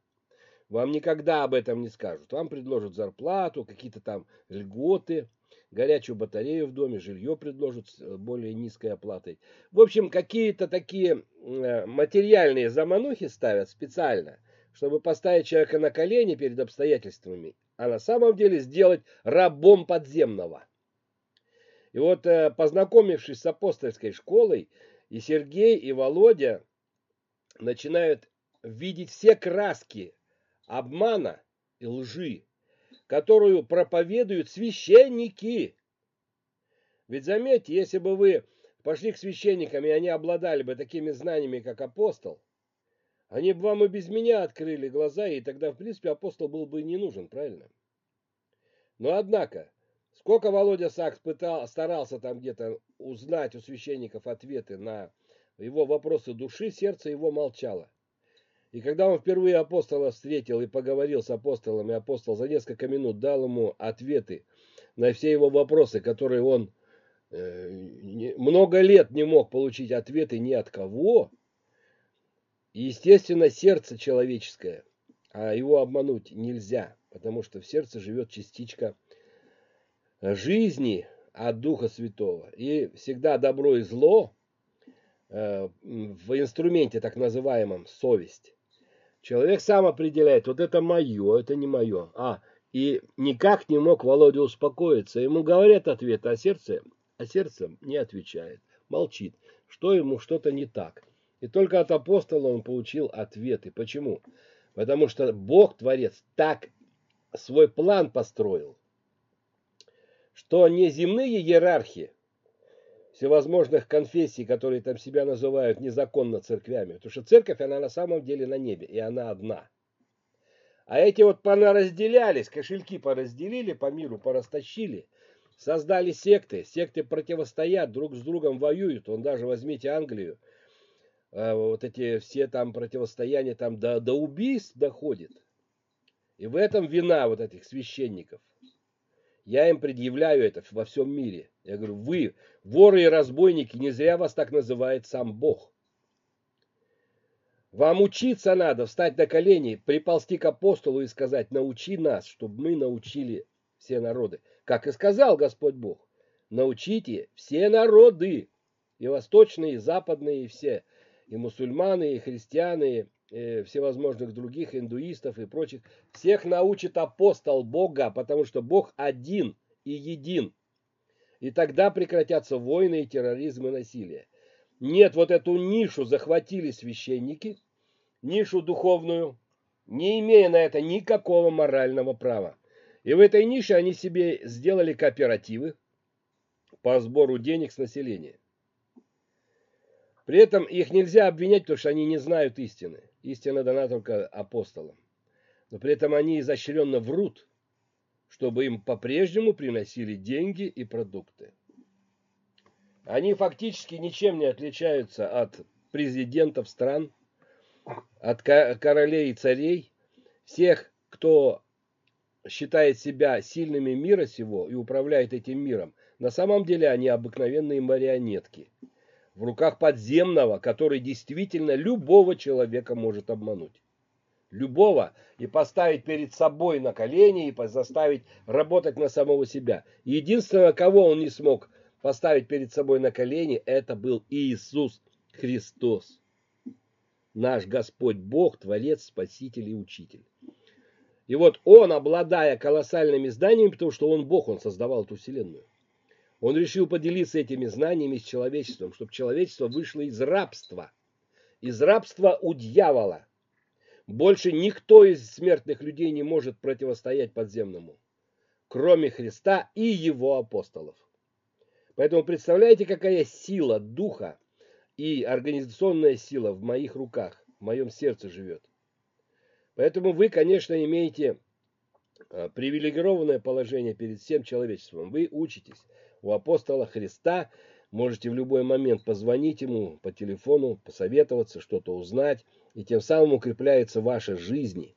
Вам никогда об этом не скажут. Вам предложат зарплату, какие-то там льготы – горячую батарею в доме, жилье предложат с э, более низкой оплатой. В общем, какие-то такие э, материальные заманухи ставят специально, чтобы поставить человека на колени перед обстоятельствами, а на самом деле сделать рабом подземного. И вот, э, познакомившись с апостольской школой, и Сергей, и Володя начинают видеть все краски обмана и лжи которую проповедуют священники. Ведь заметьте, если бы вы пошли к священникам, и они обладали бы такими знаниями, как апостол, они бы вам и без меня открыли глаза, и тогда, в принципе, апостол был бы не нужен, правильно? Но, однако, сколько Володя Сакс пытал, старался там где-то узнать у священников ответы на его вопросы души, сердце его молчало. И когда он впервые апостола встретил и поговорил с апостолом, и апостол за несколько минут дал ему ответы на все его вопросы, которые он э, не, много лет не мог получить ответы ни от кого, и, естественно, сердце человеческое, а его обмануть нельзя, потому что в сердце живет частичка жизни от Духа Святого. И всегда добро и зло э, в инструменте так называемом совесть Человек сам определяет, вот это мое, это не мое. А, и никак не мог Володя успокоиться. Ему говорят ответ, а сердце, а сердце не отвечает, молчит, что ему что-то не так. И только от апостола он получил ответы. Почему? Потому что Бог, Творец, так свой план построил, что не земные иерархи, всевозможных конфессий, которые там себя называют незаконно церквями. Потому что церковь, она на самом деле на небе, и она одна. А эти вот понаразделялись, кошельки поразделили, по миру порастащили, создали секты. Секты противостоят, друг с другом воюют. Он даже возьмите Англию, вот эти все там противостояния там до, до убийств доходит. И в этом вина вот этих священников. Я им предъявляю это во всем мире. Я говорю, вы, воры и разбойники, не зря вас так называет сам Бог. Вам учиться надо, встать на колени, приползти к апостолу и сказать, научи нас, чтобы мы научили все народы. Как и сказал Господь Бог, научите все народы, и восточные, и западные, и все, и мусульманы, и христианы, и всевозможных других индуистов и прочих. Всех научит апостол Бога, потому что Бог один и един. И тогда прекратятся войны и терроризм и насилие. Нет, вот эту нишу захватили священники, нишу духовную, не имея на это никакого морального права. И в этой нише они себе сделали кооперативы по сбору денег с населения. При этом их нельзя обвинять, потому что они не знают истины. Истина дана только апостолам. Но при этом они изощренно врут, чтобы им по-прежнему приносили деньги и продукты. Они фактически ничем не отличаются от президентов стран, от королей и царей, всех, кто считает себя сильными мира сего и управляет этим миром. На самом деле они обыкновенные марионетки – в руках подземного, который действительно любого человека может обмануть. Любого и поставить перед собой на колени и заставить работать на самого себя. Единственное, кого он не смог поставить перед собой на колени, это был Иисус Христос. Наш Господь Бог, Творец, Спаситель и Учитель. И вот он, обладая колоссальными знаниями, потому что он Бог, он создавал эту вселенную. Он решил поделиться этими знаниями с человечеством, чтобы человечество вышло из рабства. Из рабства у дьявола. Больше никто из смертных людей не может противостоять подземному, кроме Христа и его апостолов. Поэтому представляете, какая сила духа и организационная сила в моих руках, в моем сердце живет. Поэтому вы, конечно, имеете а, привилегированное положение перед всем человечеством. Вы учитесь у апостола Христа. Можете в любой момент позвонить ему по телефону, посоветоваться, что-то узнать. И тем самым укрепляется ваша жизнь,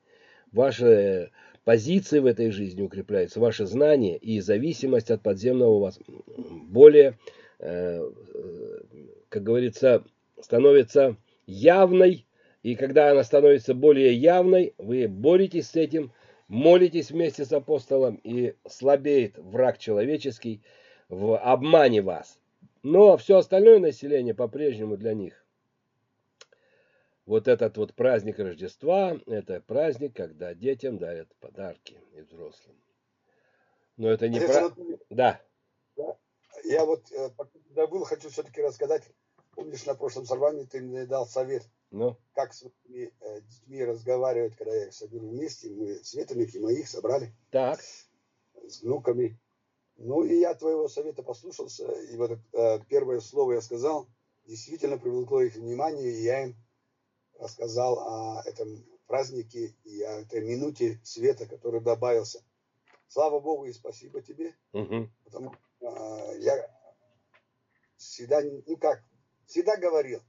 ваша позиция в этой жизни укрепляется, ваше знание и зависимость от подземного у вас более, э, как говорится, становится явной. И когда она становится более явной, вы боретесь с этим, молитесь вместе с апостолом, и слабеет враг человеческий – в обмане вас. Но все остальное население по-прежнему для них. Вот этот вот праздник Рождества, это праздник, когда детям дарят подарки и взрослым. Но это не про... Да. Я вот забыл, хочу все-таки рассказать. Помнишь, на прошлом собрании ты мне дал совет, ну? как с своими э, детьми разговаривать, когда я их соберу вместе. Мы светленники моих собрали. Так. С внуками. Ну и я твоего совета послушался, и вот э, первое слово я сказал, действительно привлекло их внимание, и я им рассказал о этом празднике и о этой минуте света, который добавился. Слава Богу и спасибо тебе, угу. потому что э, я всегда, ну как, всегда говорил,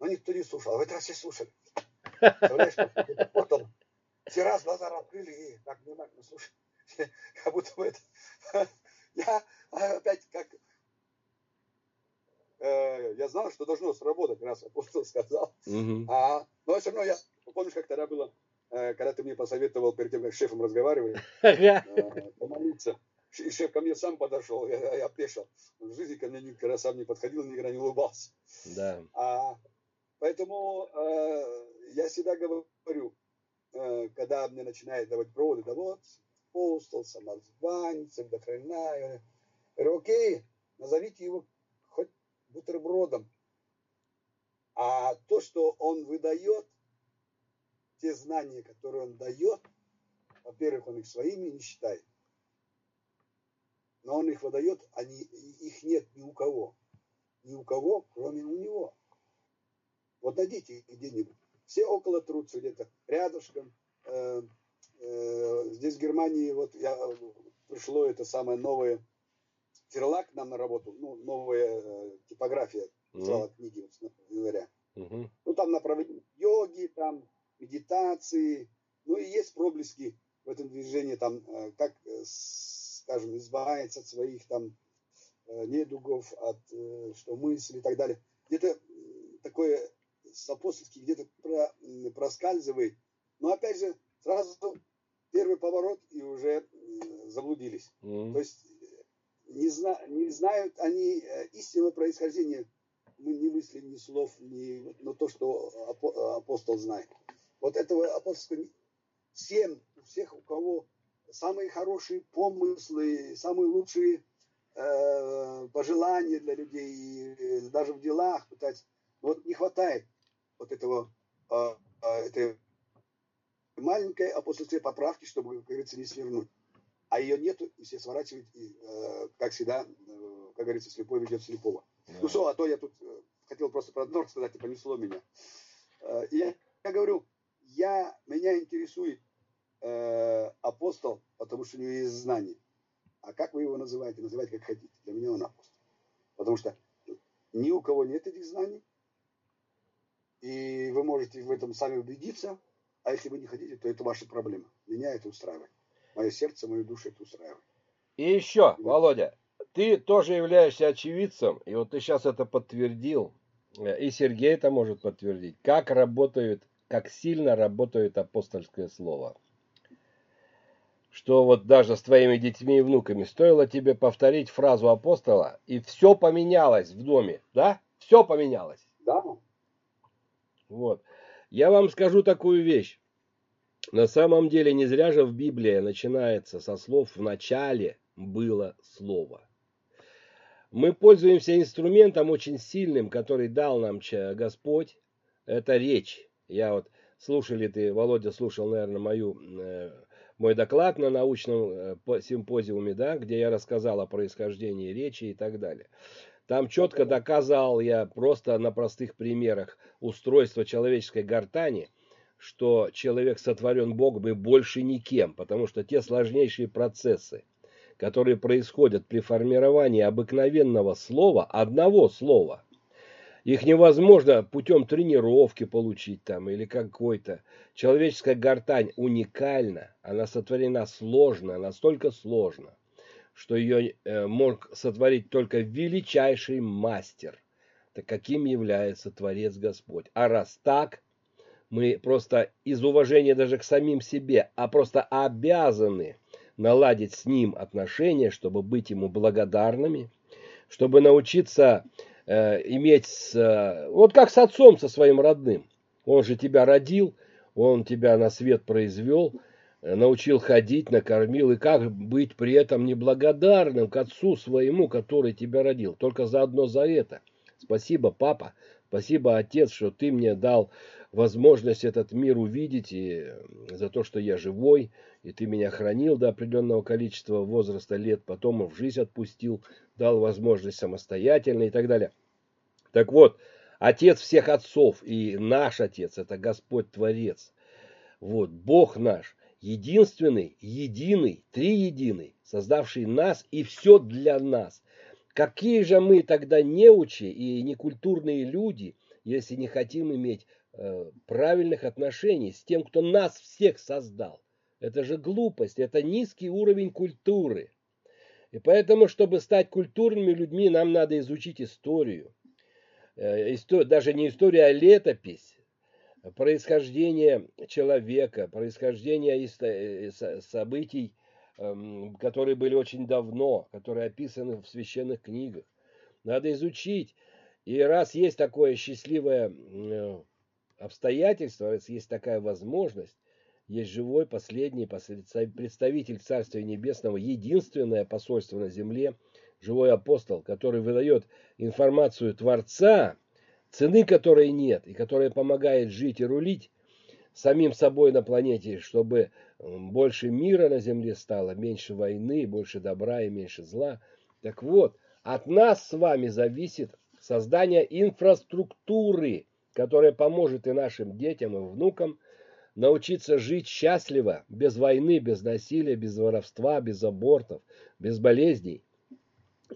но никто не слушал, а в этот раз все слушали. Представляешь, вот все раз глаза открыли и так внимательно слушали, как будто бы это я опять как... Э, я знал, что должно сработать, раз апостол сказал. Угу. А, но все равно я... Помнишь, как тогда было, э, когда ты мне посоветовал перед тем, как с шефом разговаривать, э, помолиться. И шеф ко мне сам подошел, я, я опешил. В жизни ко мне никогда сам не подходил, никогда не улыбался. Да. А, поэтому э, я всегда говорю, э, когда мне начинает давать проводы, да вот, апостол, самозванец, вдохновляю. Говорю, окей, назовите его хоть бутербродом. А то, что он выдает, те знания, которые он дает, во-первых, он их своими не считает. Но он их выдает, они, их нет ни у кого. Ни у кого, кроме у него. Вот найдите где-нибудь. Все около трутся где-то рядышком. Э, Э, здесь в Германии вот я, пришло это самое новое Терлак нам на работу, ну, новая э, типография mm-hmm. книги вот, января. Mm-hmm. Ну, там направление йоги, там медитации, ну, и есть проблески в этом движении, там, э, как с скажем, избавиться от своих там э, недугов, от э, что мысли и так далее. Где-то такое с апостольских где-то про, проскальзывает. Но опять же, сразу первый поворот и уже заблудились. Mm-hmm. То есть не, зна, не знают они истинного происхождения ни мыслей, ни слов, ни, но то, что апостол знает. Вот этого апостольского всем, всех, у кого самые хорошие помыслы, самые лучшие э, пожелания для людей, э, даже в делах пытаться. Вот не хватает вот этого, э, э, этой маленькой апостольской поправки, чтобы, как говорится, не свернуть. А ее нету, и все сворачивают, и, э, как всегда, э, как говорится, слепой ведет слепого. Да. Ну что, а то я тут э, хотел просто про Норд сказать, и понесло меня. Э, я, я говорю, я, меня интересует э, апостол, потому что у него есть знание. А как вы его называете? Называйте как хотите. Для меня он апостол. Потому что ни у кого нет этих знаний, и вы можете в этом сами убедиться, а если вы не хотите, то это ваша проблема. Меня это устраивает. Мое сердце, мою душу это устраивает. И еще, Володя, ты тоже являешься очевидцем, и вот ты сейчас это подтвердил, и Сергей это может подтвердить, как работает, как сильно работает апостольское слово. Что вот даже с твоими детьми и внуками стоило тебе повторить фразу апостола, и все поменялось в доме, да? Все поменялось. Да. Вот. Я вам скажу такую вещь. На самом деле не зря же в Библии начинается со слов «в начале было слово» мы пользуемся инструментом очень сильным, который дал нам Господь. Это речь. Я вот слушали ты, Володя слушал, наверное, мою, э, мой доклад на научном э, симпозиуме, да, где я рассказал о происхождении речи и так далее. Там четко доказал я просто на простых примерах устройство человеческой гортани, что человек сотворен Богом и больше никем, потому что те сложнейшие процессы, которые происходят при формировании обыкновенного слова, одного слова. Их невозможно путем тренировки получить там или какой-то. Человеческая гортань уникальна, она сотворена сложно, настолько сложно, что ее э, мог сотворить только величайший мастер, так каким является Творец Господь. А раз так, мы просто из уважения даже к самим себе, а просто обязаны наладить с ним отношения, чтобы быть ему благодарными, чтобы научиться э, иметь, с, э, вот как с отцом, со своим родным. Он же тебя родил, он тебя на свет произвел, научил ходить, накормил, и как быть при этом неблагодарным к отцу своему, который тебя родил. Только заодно за это. Спасибо, папа, спасибо, отец, что ты мне дал возможность этот мир увидеть, и за то, что я живой, и ты меня хранил до определенного количества возраста лет, потом в жизнь отпустил, дал возможность самостоятельно и так далее. Так вот, Отец всех отцов и наш Отец, это Господь Творец. Вот, Бог наш, единственный, единый, триединый, создавший нас и все для нас. Какие же мы тогда неучи и некультурные люди, если не хотим иметь Э, правильных отношений с тем, кто нас всех создал. Это же глупость, это низкий уровень культуры. И поэтому, чтобы стать культурными людьми, нам надо изучить историю. Э, даже не история, а летопись. Происхождение человека, происхождение э, событий, эм, которые были очень давно, которые описаны в священных книгах. Надо изучить. И раз есть такое счастливое обстоятельства, если есть такая возможность, есть живой последний представитель Царствия Небесного, единственное посольство на земле, живой апостол, который выдает информацию Творца, цены которой нет, и которая помогает жить и рулить самим собой на планете, чтобы больше мира на земле стало, меньше войны, больше добра и меньше зла. Так вот, от нас с вами зависит создание инфраструктуры, которая поможет и нашим детям, и внукам научиться жить счастливо, без войны, без насилия, без воровства, без абортов, без болезней.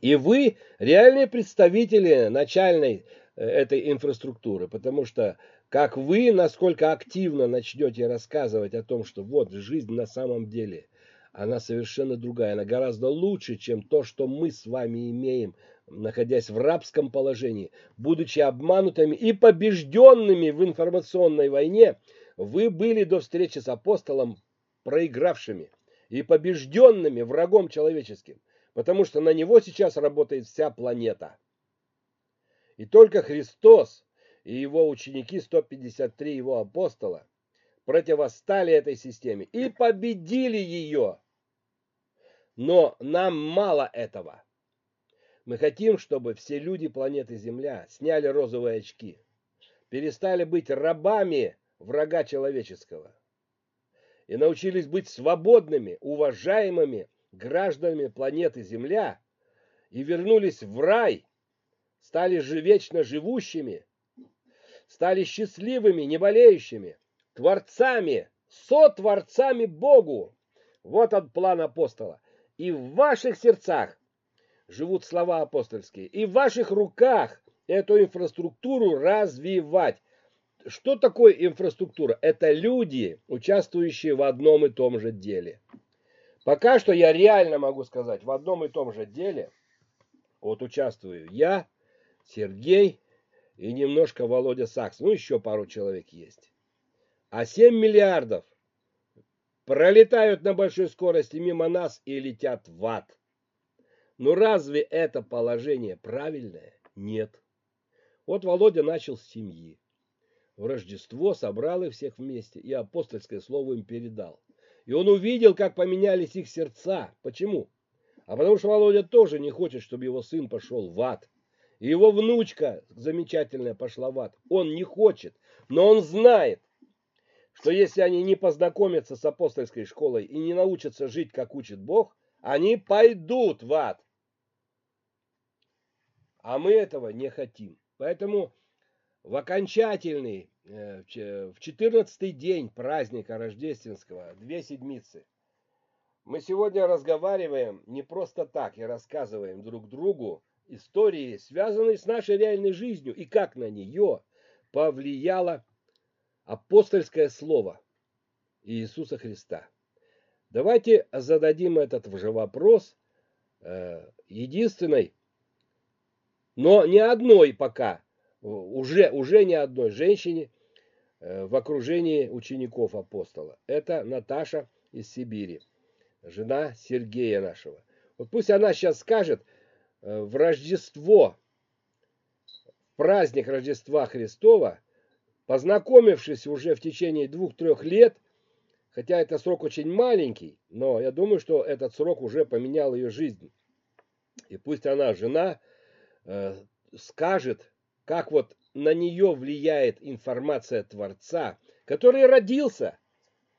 И вы реальные представители начальной этой инфраструктуры, потому что как вы, насколько активно начнете рассказывать о том, что вот жизнь на самом деле, она совершенно другая, она гораздо лучше, чем то, что мы с вами имеем, находясь в рабском положении, будучи обманутыми и побежденными в информационной войне, вы были до встречи с апостолом проигравшими и побежденными врагом человеческим, потому что на него сейчас работает вся планета. И только Христос и его ученики, 153 его апостола, противостали этой системе и победили ее. Но нам мало этого. Мы хотим, чтобы все люди планеты Земля сняли розовые очки, перестали быть рабами врага человеческого и научились быть свободными, уважаемыми гражданами планеты Земля и вернулись в рай, стали же вечно живущими, стали счастливыми, не болеющими, творцами, сотворцами Богу. Вот он план апостола. И в ваших сердцах живут слова апостольские, и в ваших руках эту инфраструктуру развивать. Что такое инфраструктура? Это люди, участвующие в одном и том же деле. Пока что я реально могу сказать, в одном и том же деле, вот участвую я, Сергей и немножко Володя Сакс, ну еще пару человек есть. А 7 миллиардов пролетают на большой скорости мимо нас и летят в ад. Но разве это положение правильное? Нет. Вот Володя начал с семьи в Рождество собрал их всех вместе и апостольское слово им передал. И он увидел, как поменялись их сердца. Почему? А потому что Володя тоже не хочет, чтобы его сын пошел в ад. Его внучка замечательная пошла в ад. Он не хочет, но он знает, что если они не познакомятся с апостольской школой и не научатся жить, как учит Бог, они пойдут в ад. А мы этого не хотим. Поэтому в окончательный, э, в четырнадцатый день праздника рождественского, две седмицы, мы сегодня разговариваем не просто так и рассказываем друг другу истории, связанные с нашей реальной жизнью и как на нее повлияло апостольское слово Иисуса Христа. Давайте зададим этот же вопрос э, единственной, но не одной пока уже, уже не одной женщине э, в окружении учеников апостола. Это Наташа из Сибири, жена Сергея нашего. Вот пусть она сейчас скажет в Рождество, праздник Рождества Христова, познакомившись уже в течение двух-трех лет, хотя это срок очень маленький, но я думаю, что этот срок уже поменял ее жизнь. И пусть она, жена, э, скажет как вот на нее влияет информация Творца, который родился,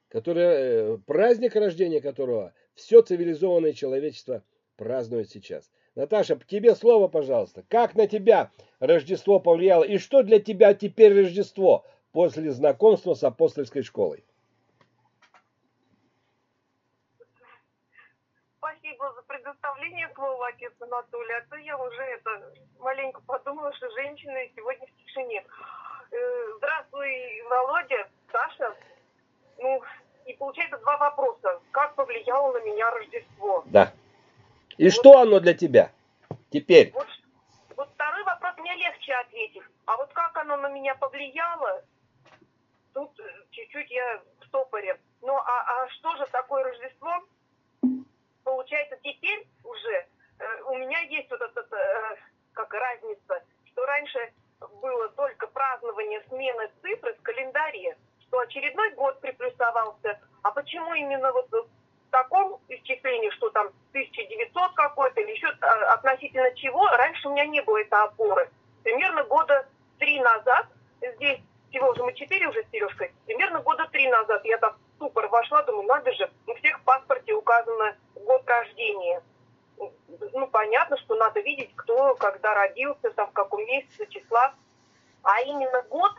который, э, праздник рождения которого все цивилизованное человечество празднует сейчас. Наташа, тебе слово, пожалуйста. Как на тебя Рождество повлияло и что для тебя теперь Рождество после знакомства с апостольской школой? спасибо за предоставление слова, отец Анатолий. А то я уже это маленько подумала, что женщины сегодня в тишине. Э, здравствуй, Володя, Саша. Ну, и получается два вопроса. Как повлияло на меня Рождество? Да. И что оно для тебя теперь? Вот, вот второй вопрос мне легче ответить. А вот как оно на меня повлияло, тут чуть-чуть я в стопоре. Ну, а, а что же такое Рождество? получается, теперь уже э, у меня есть вот эта э, как разница, что раньше было только празднование смены цифры в календаре, что очередной год приплюсовался, а почему именно вот в таком исчислении, что там 1900 какой-то или еще э, относительно чего, раньше у меня не было этой опоры. Примерно года три назад, здесь всего уже мы четыре уже с Сережкой, примерно года три назад я так в ступор вошла, думаю, надо же, у всех в паспорте указано год рождения. Ну, понятно, что надо видеть, кто, когда родился, там, в каком месяце, числа. А именно год,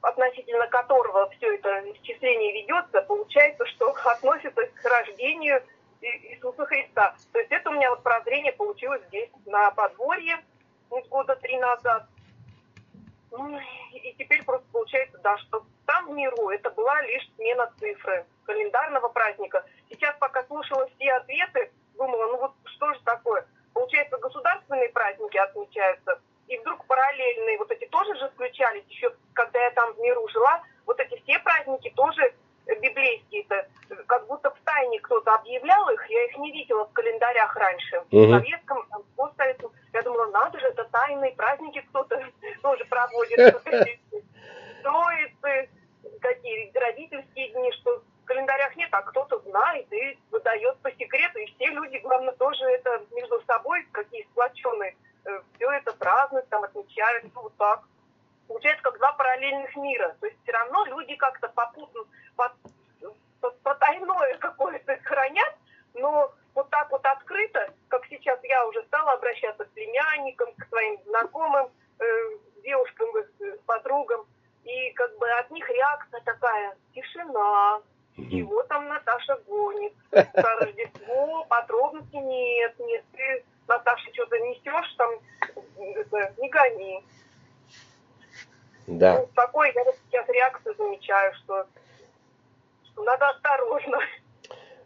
относительно которого все это исчисление ведется, получается, что относится к рождению Иисуса Христа. То есть это у меня вот прозрение получилось здесь, на подворье, года три назад. Ну, и теперь просто получается, да, что там в миру это была лишь смена цифры. календарного праздника. Сейчас, пока слушала все ответы, думала, ну вот что же такое? Получается, государственные праздники отмечаются, и вдруг параллельные, вот эти тоже же включались, еще когда я там в миру жила, вот эти все праздники тоже библейские-то, как будто в тайне кто-то объявлял их, я их не видела в календарях раньше. В советском, в постсоветском. Я думала, надо же, это тайные праздники кто-то тоже проводит. Троицы, какие родительские дни, что в календарях нет, а кто-то знает и выдает по секрету. И все люди, главное, тоже это между собой, какие сплоченные, все это празднуют, там отмечают, ну, вот так. Получается, как два параллельных мира. То есть все равно люди как-то попутно, по- по- потайное какое-то хранят, но вот так вот открыто, как сейчас я уже стала обращаться к племянникам, к своим знакомым, э, девушкам, э, подругам, и как бы от них реакция такая, тишина, чего там Наташа гонит, про Рождество подробностей нет, нет, ты, Наташа, что-то несешь там, это, не гони. Да. Ну, такой я вот сейчас реакцию замечаю, что, что надо осторожно.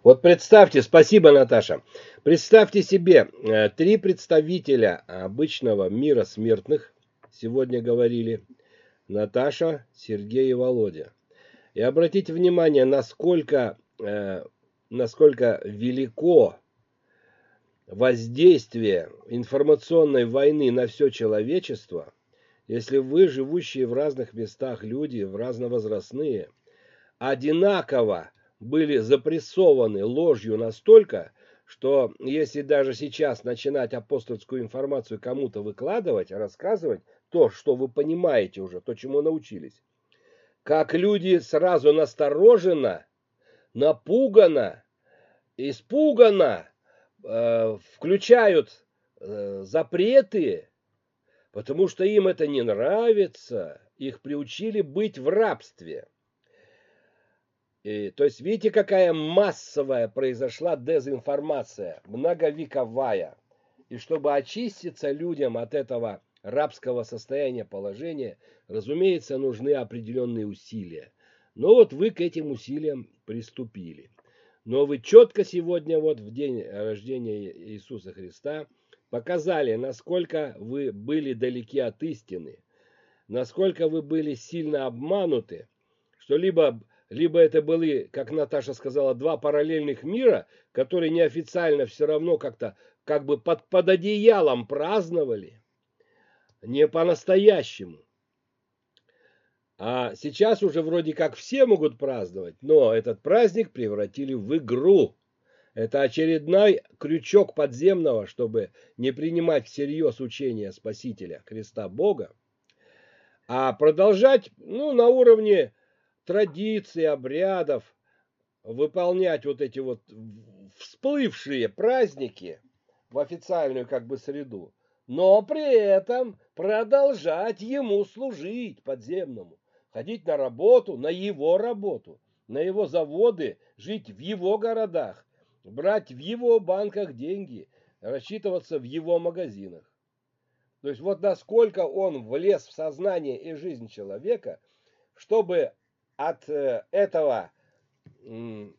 Вот представьте, спасибо, Наташа. Представьте себе, э, три представителя обычного мира смертных сегодня говорили. Наташа, Сергей и Володя. И обратите внимание, насколько, э, насколько велико воздействие информационной войны на все человечество, если вы, живущие в разных местах люди, в разновозрастные, одинаково были запрессованы ложью настолько, что если даже сейчас начинать апостольскую информацию кому-то выкладывать, рассказывать, то, что вы понимаете уже, то, чему научились, как люди сразу настороженно, напуганно, испуганно э, включают э, запреты, потому что им это не нравится, их приучили быть в рабстве. И, то есть видите, какая массовая произошла дезинформация, многовековая. И чтобы очиститься людям от этого рабского состояния положения, разумеется, нужны определенные усилия. Но вот вы к этим усилиям приступили. Но вы четко сегодня, вот в день рождения Иисуса Христа, показали, насколько вы были далеки от истины, насколько вы были сильно обмануты, что либо, либо это были, как Наташа сказала, два параллельных мира, которые неофициально все равно как-то как бы под, под одеялом праздновали, не по-настоящему. А сейчас уже вроде как все могут праздновать, но этот праздник превратили в игру. Это очередной крючок подземного, чтобы не принимать всерьез учение Спасителя, Христа Бога, а продолжать ну, на уровне традиций, обрядов, выполнять вот эти вот всплывшие праздники в официальную как бы среду, но при этом продолжать ему служить подземному, ходить на работу, на его работу, на его заводы, жить в его городах, брать в его банках деньги, рассчитываться в его магазинах. То есть вот насколько он влез в сознание и жизнь человека, чтобы от этого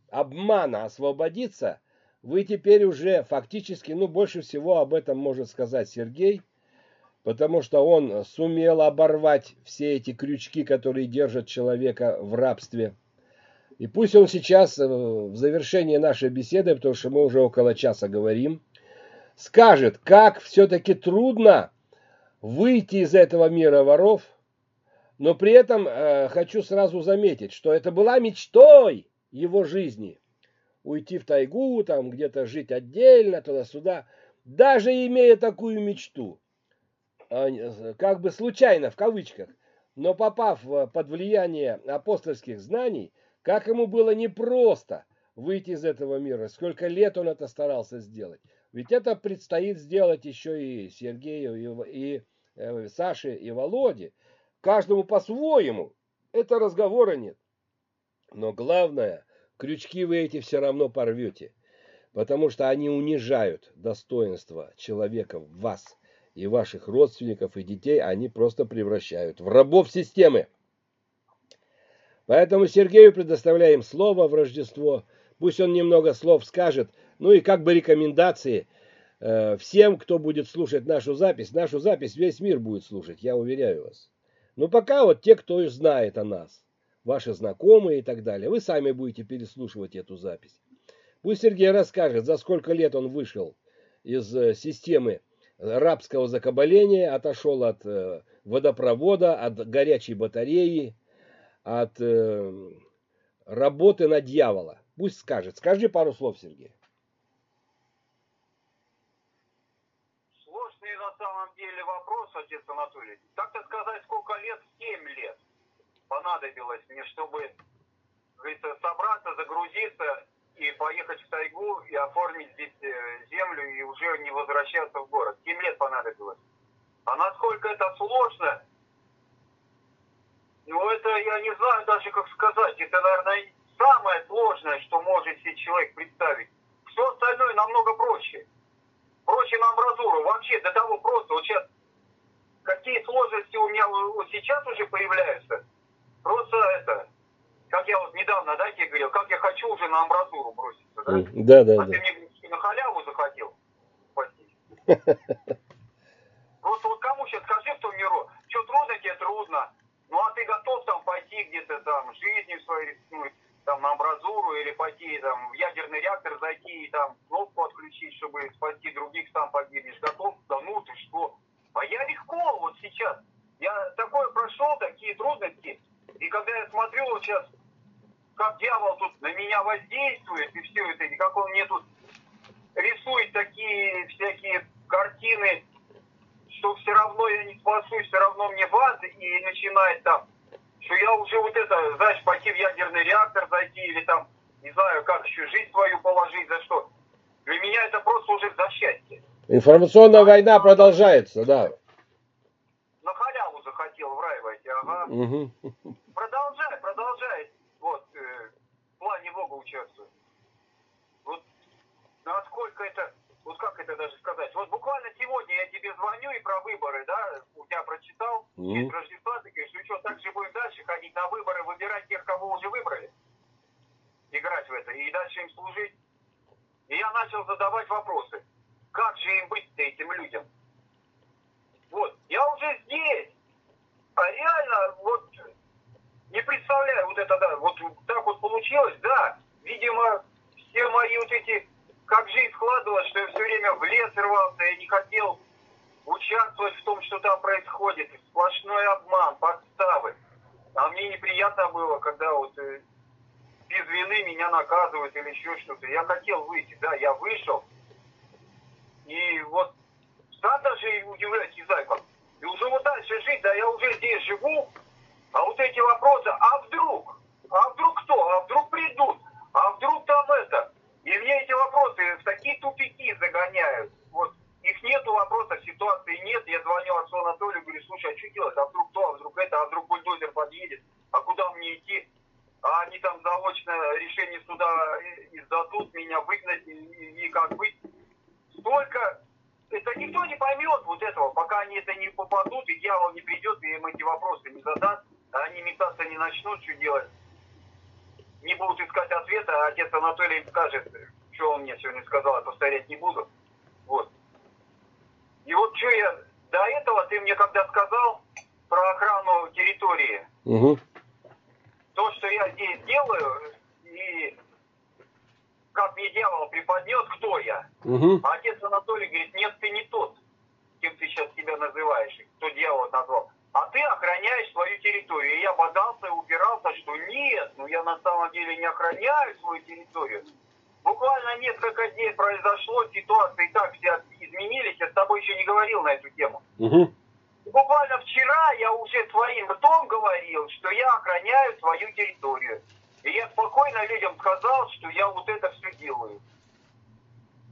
обмана освободиться, вы теперь уже фактически, ну больше всего об этом может сказать Сергей, потому что он сумел оборвать все эти крючки, которые держат человека в рабстве. И пусть он сейчас в завершении нашей беседы, потому что мы уже около часа говорим, скажет, как все-таки трудно выйти из этого мира воров, но при этом э, хочу сразу заметить, что это была мечтой его жизни. Уйти в тайгу, там где-то жить отдельно, туда-сюда. Даже имея такую мечту, э, как бы случайно, в кавычках, но попав под влияние апостольских знаний, как ему было непросто выйти из этого мира, сколько лет он это старался сделать. Ведь это предстоит сделать еще и Сергею, и, и э, Саше, и Володе. Каждому по-своему. Это разговора нет. Но главное, крючки вы эти все равно порвете. Потому что они унижают достоинство человека в вас и ваших родственников и детей. Они просто превращают в рабов системы. Поэтому Сергею предоставляем слово в Рождество. Пусть он немного слов скажет. Ну и как бы рекомендации э, всем, кто будет слушать нашу запись. Нашу запись весь мир будет слушать, я уверяю вас. Но пока вот те, кто знает о нас, ваши знакомые и так далее, вы сами будете переслушивать эту запись. Пусть Сергей расскажет, за сколько лет он вышел из э, системы рабского закабаления, отошел от э, водопровода, от горячей батареи, от э, работы на дьявола. Пусть скажет. Скажи пару слов, Сергей. Сложный на самом деле вопрос, отец Анатолий. Как-то сказать, сколько лет? Семь лет понадобилось мне, чтобы, говорится, собраться, загрузиться и поехать в тайгу и оформить здесь э, землю и уже не возвращаться в город. Семь лет понадобилось. А насколько это сложно, ну это я не знаю даже как сказать. Это, наверное, самое сложное, что может себе человек представить. Все остальное намного проще. Проще на амбразуру. Вообще до того просто. Вот сейчас какие сложности у меня вот сейчас уже появляются. Просто это, как я вот недавно, да, тебе говорил, как я хочу уже на амбразуру броситься, да? Да, да, а да. ты мне на халяву захотел спасти. Просто вот кому сейчас скажи в том миру, что трудно тебе трудно, ну а ты готов там пойти где-то там жизнью своей рискнуть, там на амбразуру или пойти там в ядерный реактор зайти и там кнопку отключить, чтобы спасти других, сам погибнешь. Готов? Да ну ты что? А я легко вот сейчас. Я такое прошел, такие трудности. И когда я смотрю вот сейчас, как дьявол тут на меня воздействует и все это, и как он мне тут рисует такие всякие картины, что все равно я не спасусь, все равно мне в и начинает там, что я уже вот это, знаешь, пойти в ядерный реактор зайти, или там, не знаю, как еще жизнь свою положить, за что. Для меня это просто уже за счастье. Информационная война продолжается, да. На халяву захотел в рай войти, ага. Угу. Продолжай, продолжай. Вот, э, в плане Бога участвует. Вот насколько это, вот как это даже сказать. Вот буквально сегодня я тебе звоню и про выборы, да, у тебя прочитал, Мгм. есть Рождества, ты говоришь, ну что, так же будем дальше ходить на выборы, выбирать тех, кого уже выбрали, играть в это и дальше им служить. И я начал задавать вопросы. Как же им быть-то этим людям? Вот, я уже здесь, а реально, вот, не представляю, вот это, да, вот так вот получилось, да, видимо, все мои вот эти, как жизнь складывалась, что я все время в лес рвался, я не хотел участвовать в том, что там происходит, сплошной обман, подставы. А мне неприятно было, когда вот э, без вины меня наказывают или еще что-то. Я хотел выйти, да, я вышел, и вот сам даже удивляюсь, не знаю как. И уже вот дальше жить, да, я уже здесь живу, а вот эти вопросы, а вдруг? А вдруг кто? А вдруг придут? А вдруг там это? И мне эти вопросы в такие тупики загоняют. Вот их нету вопросов, ситуации нет. Я звоню отцу Анатолию, говорю, слушай, а что делать? А вдруг то, а вдруг это, а вдруг бульдозер подъедет? А куда мне идти? А они там заочно решение суда издадут, меня выгнать и, и- и как быть? Столько это никто не поймет вот этого, пока они это не попадут, и дьявол не придет, и им эти вопросы не задаст, а они метаться не начнут, что делать. Не будут искать ответа, а отец Анатолий скажет, что он мне сегодня сказал, я повторять не буду. Вот. И вот что я до этого, ты мне когда сказал про охрану территории, Угу. то, что я здесь делаю, и как мне дьявол преподнес, кто я, Угу. а отец Анатолий говорит, нет, ты не тот, кем ты сейчас себя называешь, кто дьявол назвал. А ты охраняешь свою территорию. И я бодался и упирался, что нет, ну я на самом деле не охраняю свою территорию. Буквально несколько дней произошло, ситуации так все изменились, я с тобой еще не говорил на эту тему. Угу. Буквально вчера я уже своим ртом говорил, что я охраняю свою территорию. И я спокойно людям сказал, что я вот это все делаю.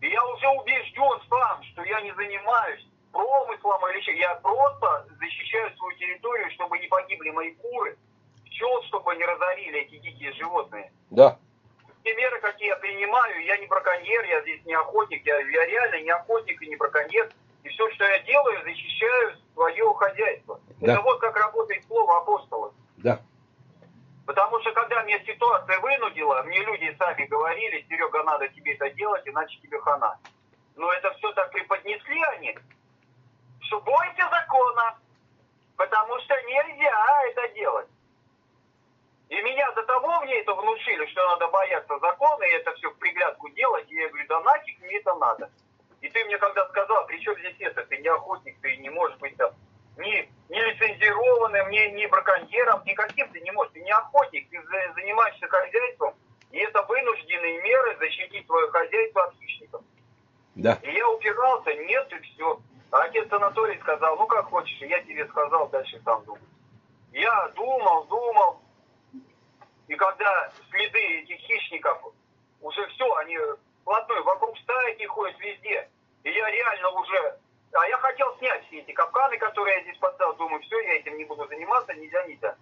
И я уже убежден сам, что я не занимаюсь промыслом или еще. Я просто защищаю свою территорию, чтобы не погибли мои куры, пчел, чтобы не разорили эти дикие животные. Да. Те меры, какие я принимаю, я не браконьер, я здесь не охотник, я, я реально не охотник и не браконьер. И все, что я делаю, защищаю свое хозяйство. Да. Это вот как работает слово апостола. Да. Потому что когда меня ситуация вынудила, мне люди сами говорили, Серега, надо тебе это делать, иначе тебе хана. Но это все так преподнесли они, что бойся закона, потому что нельзя это делать. И меня до того мне это внушили, что надо бояться закона, и это все в приглядку делать. И я говорю, да нафиг мне это надо. И ты мне когда сказал, при чем здесь это, ты не охотник, ты не можешь быть там ни, ни лицензированным, ни, ни браконьером, никаким ты не можешь, ты не охотник, ты занимаешься хозяйством, и это вынужденные меры защитить свое хозяйство от хищников. Да. И я упирался, нет, и все. А отец Анатолий сказал, ну как хочешь, я тебе сказал, дальше сам думай. Я думал, думал, и когда следы этих хищников, уже все, они вплотную вокруг стаи ходят везде, и я реально уже... А я хотел снять все эти капканы, которые я здесь поставил, думаю, все, я этим не буду заниматься, нельзя, нельзя.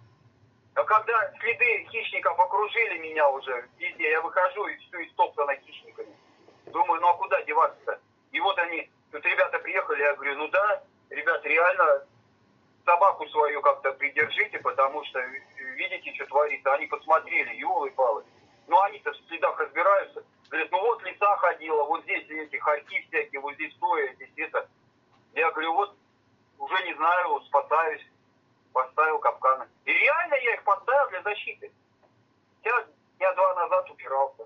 А когда следы хищников окружили меня уже везде, я выхожу и все истоптано хищниками. Думаю, ну а куда деваться-то? И вот они, тут ребята приехали, я говорю, ну да, ребят, реально собаку свою как-то придержите, потому что видите, что творится. Они посмотрели, елы палы. Ну, они-то в следах разбираются. Говорят, ну вот лиса ходила, вот здесь эти хорьки всякие, вот здесь то, здесь это. Я говорю, вот уже не знаю, спасаюсь. Поставил капканы. И реально я их поставил для защиты. Я дня два назад упирался.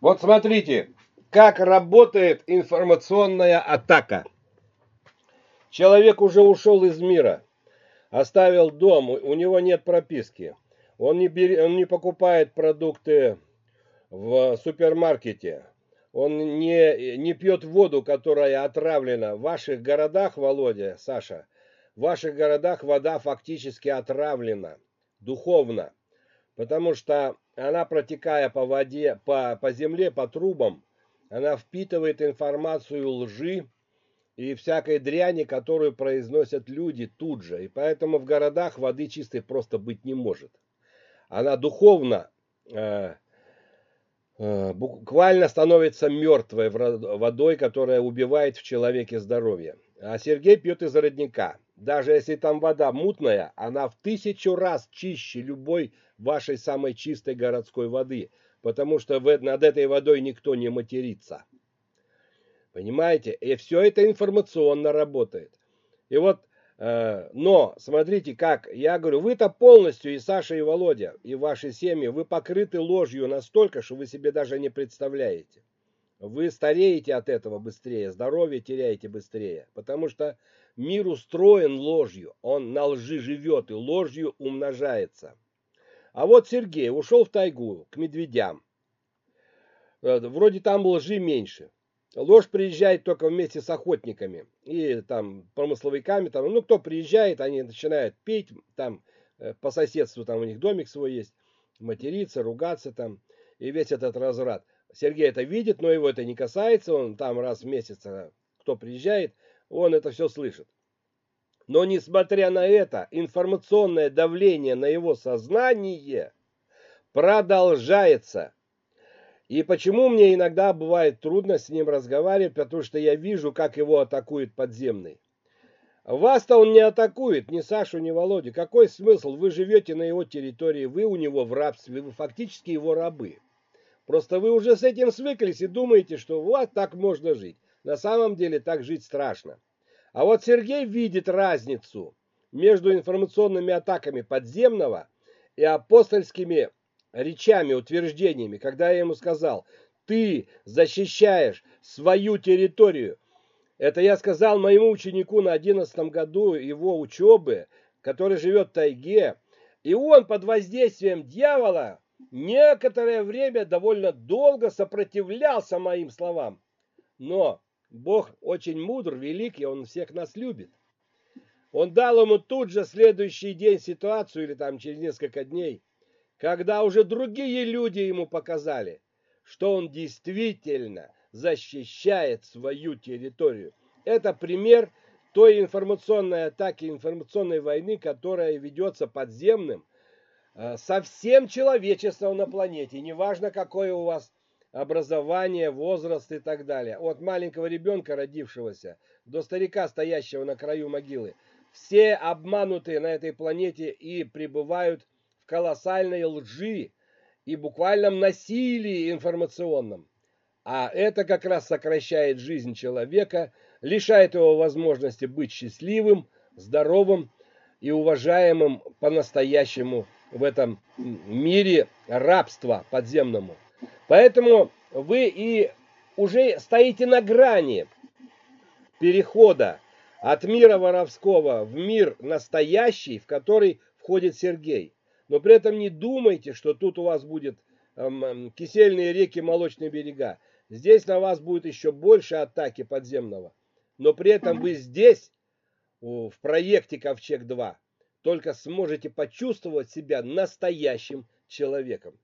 Вот смотрите, как работает информационная атака. Человек уже ушел из мира, оставил дом, у него нет прописки. Он не, бер... он не покупает продукты в супермаркете. Он не, не пьет воду, которая отравлена. В ваших городах, Володя, Саша, в ваших городах вода фактически отравлена духовно. Потому что она, протекая по воде, по, по земле, по трубам, она впитывает информацию лжи, и всякой дряни, которую произносят люди тут же. И поэтому в городах воды чистой просто быть не может. Она духовно э, э, буквально становится мертвой водой, которая убивает в человеке здоровье. А Сергей пьет из родника. Даже если там вода мутная, она в тысячу раз чище любой вашей самой чистой городской воды, потому что над этой водой никто не матерится. Понимаете? И все это информационно работает. И вот, э, но смотрите как, я говорю, вы-то полностью, и Саша, и Володя, и ваши семьи, вы покрыты ложью настолько, что вы себе даже не представляете. Вы стареете от этого быстрее, здоровье теряете быстрее, потому что мир устроен ложью, он на лжи живет и ложью умножается. А вот Сергей ушел в тайгу к медведям. Э, вроде там лжи меньше. Ложь приезжает только вместе с охотниками и там промысловиками, там, ну кто приезжает, они начинают петь, там э, по соседству там у них домик свой есть, материться, ругаться там, и весь этот разврат. Сергей это видит, но его это не касается, он там раз в месяц, э, кто приезжает, он это все слышит. Но несмотря на это, информационное давление на его сознание продолжается. И почему мне иногда бывает трудно с ним разговаривать, потому что я вижу, как его атакует подземный. Вас-то он не атакует, ни Сашу, ни Володю. Какой смысл? Вы живете на его территории, вы у него в рабстве, вы фактически его рабы. Просто вы уже с этим свыклись и думаете, что вот так можно жить. На самом деле так жить страшно. А вот Сергей видит разницу между информационными атаками подземного и апостольскими речами, утверждениями, когда я ему сказал, ты защищаешь свою территорию. Это я сказал моему ученику на 11 году его учебы, который живет в тайге. И он под воздействием дьявола некоторое время довольно долго сопротивлялся моим словам. Но Бог очень мудр, великий, Он всех нас любит. Он дал ему тут же следующий день ситуацию, или там через несколько дней – когда уже другие люди ему показали, что он действительно защищает свою территорию. Это пример той информационной атаки, информационной войны, которая ведется подземным э, со всем человечеством на планете. Неважно, какое у вас образование, возраст и так далее. От маленького ребенка, родившегося, до старика, стоящего на краю могилы. Все обманутые на этой планете и пребывают колоссальной лжи и буквальном насилии информационном. А это как раз сокращает жизнь человека, лишает его возможности быть счастливым, здоровым и уважаемым по-настоящему в этом мире рабства подземному. Поэтому вы и уже стоите на грани перехода от мира воровского в мир настоящий, в который входит Сергей. Но при этом не думайте, что тут у вас будет эм, кисельные реки, молочные берега. Здесь на вас будет еще больше атаки подземного. Но при этом вы здесь, в проекте Ковчег-2, только сможете почувствовать себя настоящим человеком,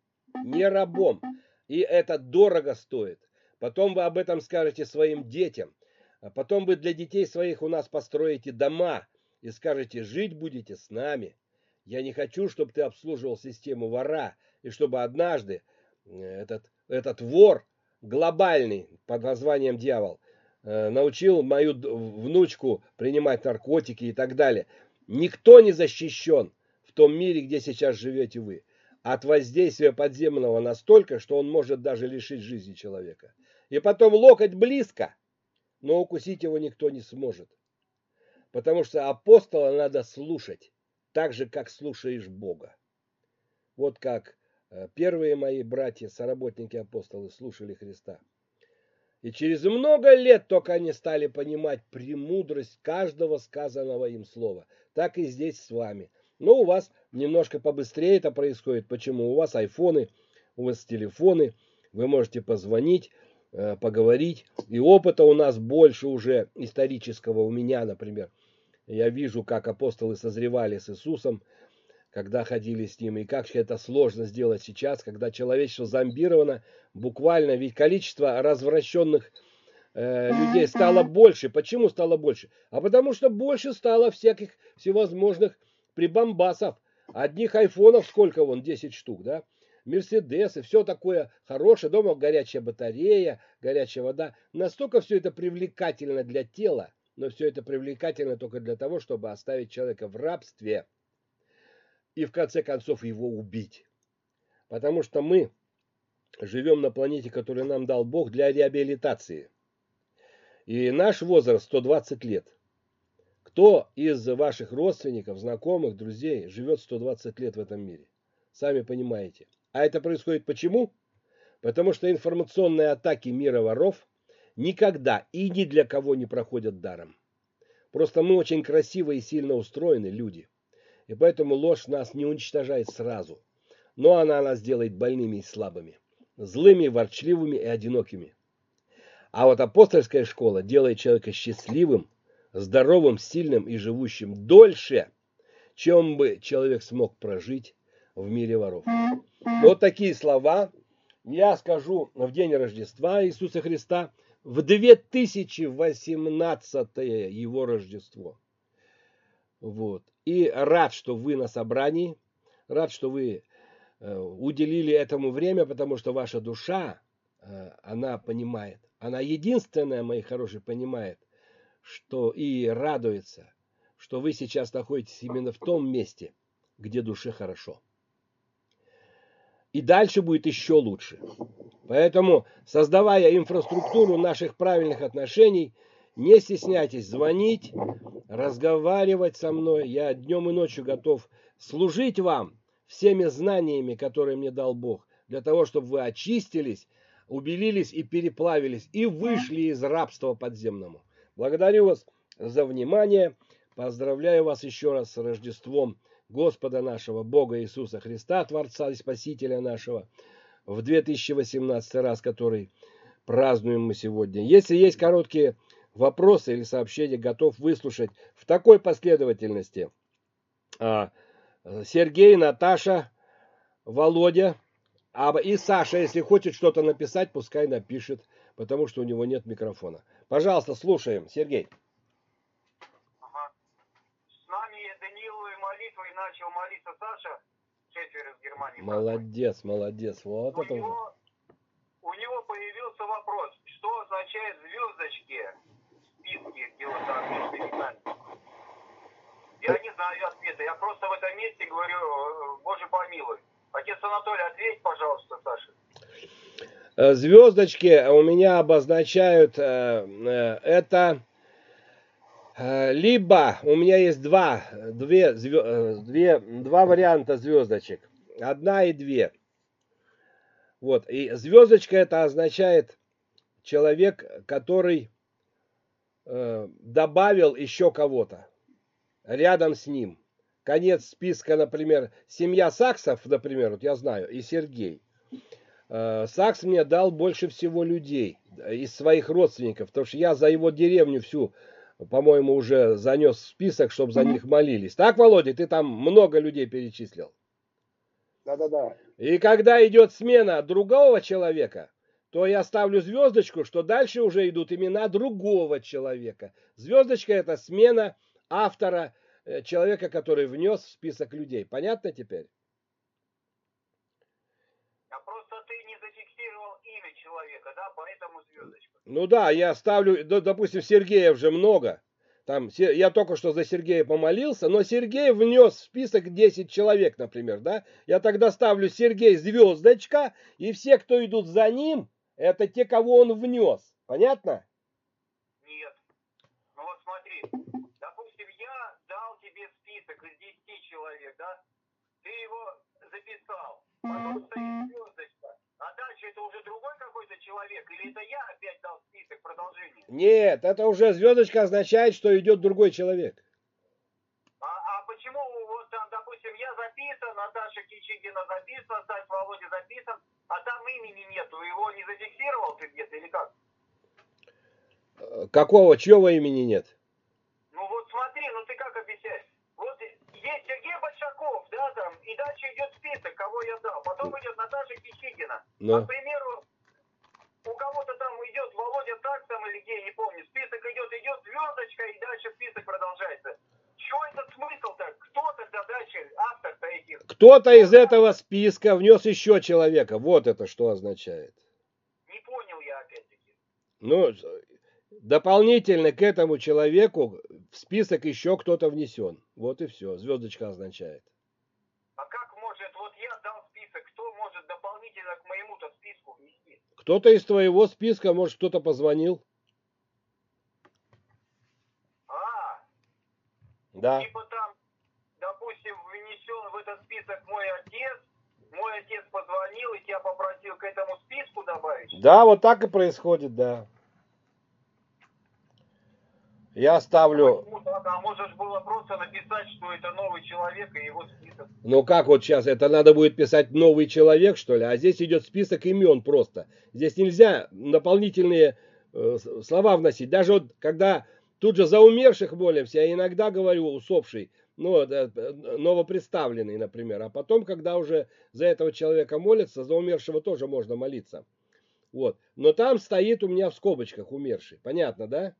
не рабом. И это дорого стоит. Потом вы об этом скажете своим детям. А потом вы для детей своих у нас построите дома и скажете, жить будете с нами. Я не хочу, чтобы ты обслуживал систему вора, и чтобы однажды э, этот, этот вор глобальный под названием дьявол Э, научил мою внучку принимать наркотики и так далее. Никто не защищен в том мире, где сейчас живете вы. От воздействия подземного настолько, что он может даже лишить жизни человека. И потом локоть близко, но укусить его никто не сможет. Потому что апостола надо слушать, так же, как слушаешь Бога. Вот как э, первые мои братья, соработники апостолы, слушали Христа. И через много лет только они стали понимать премудрость каждого сказанного им слова. Так и здесь с вами. Но у вас немножко побыстрее это происходит. Почему? У вас айфоны, у вас телефоны, вы можете позвонить, э, поговорить. И опыта у нас больше уже исторического у меня, например. Я вижу, как апостолы созревали с Иисусом, когда ходили с ним, и как это сложно сделать сейчас, когда человечество зомбировано буквально, ведь количество развращенных э, людей стало больше. Почему стало больше? А потому что больше стало всяких всевозможных прибамбасов. Одних айфонов сколько вон, 10 штук, да? Мерседесы, все такое хорошее, дома горячая батарея, горячая вода. Настолько все это привлекательно для тела, но все это привлекательно только для того, чтобы оставить человека в рабстве и в конце концов его убить. Потому что мы живем на планете, которую нам дал Бог для реабилитации. И наш возраст 120 лет. Кто из ваших родственников, знакомых, друзей живет 120 лет в этом мире? Сами понимаете. А это происходит почему? Потому что информационные атаки мира воров никогда и ни для кого не проходят даром. Просто мы очень красиво и сильно устроены люди – и поэтому ложь нас не уничтожает сразу. Но она нас делает больными и слабыми, злыми, ворчливыми и одинокими. А вот апостольская школа делает человека счастливым, здоровым, сильным и живущим дольше, чем бы человек смог прожить в мире воров. Вот такие слова я скажу в день Рождества Иисуса Христа, в 2018 его Рождество. Вот. И рад, что вы на собрании, рад, что вы э, уделили этому время, потому что ваша душа, э, она понимает, она единственная, мои хорошие, понимает, что и радуется, что вы сейчас находитесь именно в том месте, где душе хорошо. И дальше будет еще лучше. Поэтому, создавая инфраструктуру наших правильных отношений – не стесняйтесь звонить, разговаривать со мной. Я днем и ночью готов служить вам всеми знаниями, которые мне дал Бог, для того, чтобы вы очистились, убелились и переплавились, и вышли из рабства подземному. Благодарю вас за внимание. Поздравляю вас еще раз с Рождеством Господа нашего, Бога Иисуса Христа, Творца и Спасителя нашего, в 2018 раз, который празднуем мы сегодня. Если есть короткие вопросы или сообщения готов выслушать в такой последовательности. А, Сергей, Наташа, Володя а, и Саша, если хочет что-то написать, пускай напишет, потому что у него нет микрофона. Пожалуйста, слушаем. Сергей. Ага. С нами Даниловой молитвой начал молиться Саша, четверо из Германии. Молодец, молодец. Вот у это него, у него появился вопрос, что означает звездочки списке, где вот там Я не знаю ответа. Я просто в этом месте говорю, Боже помилуй. Отец Анатолий, ответь, пожалуйста, Саша. Э, Звездочки у меня обозначают э, э, это либо у меня есть два, две, две, два варианта звездочек. Одна и две. Вот. И звездочка это означает человек, который э, добавил еще кого-то рядом с ним. Конец списка, например, семья Саксов, например, вот я знаю, и Сергей. Э, Сакс мне дал больше всего людей из своих родственников, потому что я за его деревню всю, по-моему, уже занес в список, чтобы за них молились. Так, Володя, ты там много людей перечислил. Да-да-да. И когда идет смена другого человека, то я ставлю звездочку, что дальше уже идут имена другого человека. Звездочка это смена автора, э, человека, который внес в список людей. Понятно теперь? А просто ты не зафиксировал имя человека, да, поэтому звездочка. Ну да, я ставлю, допустим, Сергеев же много. Там, я только что за Сергея помолился, но Сергей внес в список 10 человек, например, да? Я тогда ставлю Сергей звездочка, и все, кто идут за ним, это те, кого он внес. Понятно? Нет. Ну вот смотри, допустим, я дал тебе список из 10 человек, да? Ты его записал, потом стоит звездочка. А дальше это уже другой какой-то человек? Или это я опять дал список продолжение? Нет, это уже звездочка означает, что идет другой человек. А, а почему вот там, допустим, я записан, Наташа Кичигина записана, Саш Володя записан, а там имени нету, его не зафиксировал ты где-то или как? Э, Какого, чьего имени нет? Ну вот смотри, ну ты как объясняешь? Есть Сергей Большаков, да, там, и дальше идет список, кого я дал. Потом идет Наташа Кичигина. Ну. К примеру, у кого-то там идет Володя так там или где, не помню. Список идет, идет звездочка, и дальше список продолжается. Чего этот смысл-то? Кто тогда дальше автор-то этих? Кто-то из этого списка внес еще человека. Вот это что означает. Не понял я опять-таки. Ну, дополнительно к этому человеку в список еще кто-то внесен. Вот и все. Звездочка означает. А как может, вот я дал список, кто может дополнительно к моему-то списку внести? Кто-то из твоего списка, может, кто-то позвонил. А, Да. Типа там, допустим, внесен в этот список мой отец, мой отец позвонил и тебя попросил к этому списку добавить. Да, вот так и происходит, да. Я ставлю? А можешь было просто написать, что это новый человек и его список. ну как вот сейчас, это надо будет писать новый человек, что ли, а здесь идет список имен просто. Здесь нельзя дополнительные э, слова вносить. Даже вот когда тут же за умерших молимся, я иногда говорю усопший, ну, э, новопредставленный, например, а потом, когда уже за этого человека молятся, за умершего тоже можно молиться. Вот. Но там стоит у меня в скобочках умерший. Понятно, да?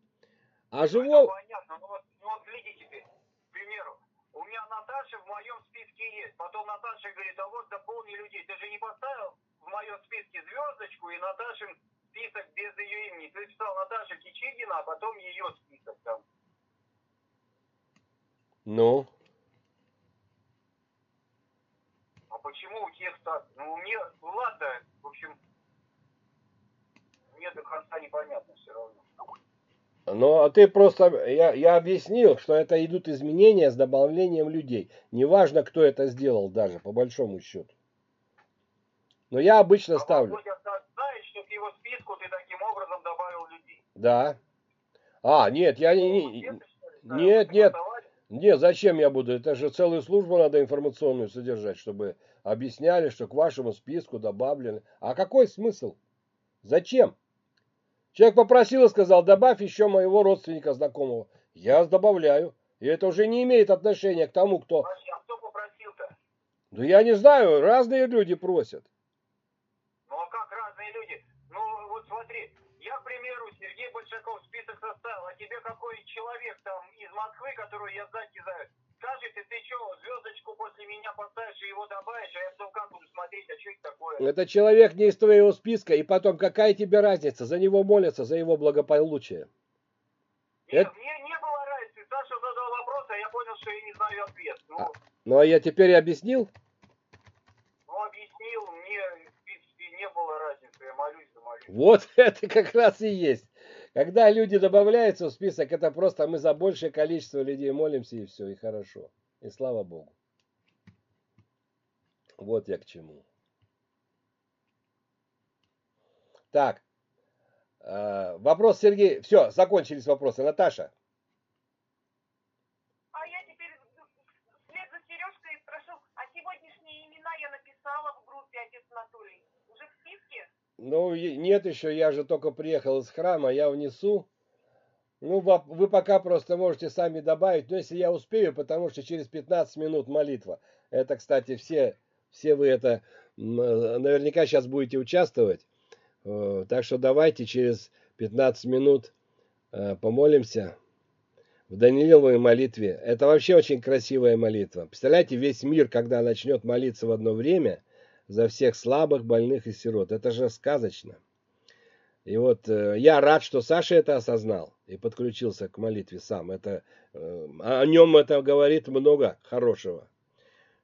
А Ну, живого... понятно. Ну вот, ну вот гляди теперь, к примеру, у меня Наташа в моем списке есть. Потом Наташа говорит, а вот дополни людей. Ты же не поставил в моем списке звездочку и Наташин список без ее имени. Ты писал Наташа Кичигина, а потом ее список там. Ну, А почему у тех так? Ну, мне, ну ладно, в общем, мне до конца непонятно все равно. Ну, а ты просто, я, я объяснил, что это идут изменения с добавлением людей. Неважно, кто это сделал даже, по большому счету. Но я обычно А ставлю. Знает, что к его списку ты таким образом добавил людей. Да. А, нет, я не... Не- нет, нет. Нет, зачем я буду? Это же целую службу надо информационную содержать, чтобы объясняли, что к вашему списку добавлены. А какой смысл? Зачем? Человек попросил и сказал, добавь еще моего родственника знакомого. Я добавляю. И это уже не имеет отношения к тому, кто... Подожди, а кто попросил-то? Ну, я не знаю, разные люди просят. Ну а как разные люди? Ну вот смотри, я, к примеру, Сергей Большаков список составил, а тебе какой человек там из Москвы, которую я знать не знаю, скажет, и ты что, звездочку после меня поставишь и его добавишь, а я потом как буду смотреть, а что это такое? Это человек не из твоего списка, и потом, какая тебе разница? За него молятся, за его благополучие. Нет, это- мне не было разницы, Саша задал вопрос, а я понял, что я не знаю ответ. Ну, А. Ну, а я теперь объяснил? ну объяснил, мне, в принципе, не было разницы, я молюсь за молюсь. Вот это как раз и есть. Когда люди добавляются в список, это просто мы за большее количество людей молимся, и все, и хорошо. И слава Богу. Вот я к чему. Так. э, Вопрос, Сергей. Все, закончились вопросы. Наташа. А я теперь вслед за Сережкой прошу, а сегодняшние имена я написала в группе Отец Анатолий. Уже в списке? Ну, нет еще, я же только приехал из храма, я внесу. Ну, вы пока просто можете сами добавить, но если я успею, потому что через 15 минут молитва. Это, кстати, все, все вы это э, наверняка сейчас будете участвовать. Э, Так что давайте через 15 минут э, помолимся в Данииловой молитве. Это вообще очень красивая молитва. Представляете, весь мир, когда начнет молиться в одно время за всех слабых, больных и сирот. Это же сказочно. И вот э, я рад, что Саша это осознал и подключился к молитве сам. Это, э, о нем это говорит много хорошего.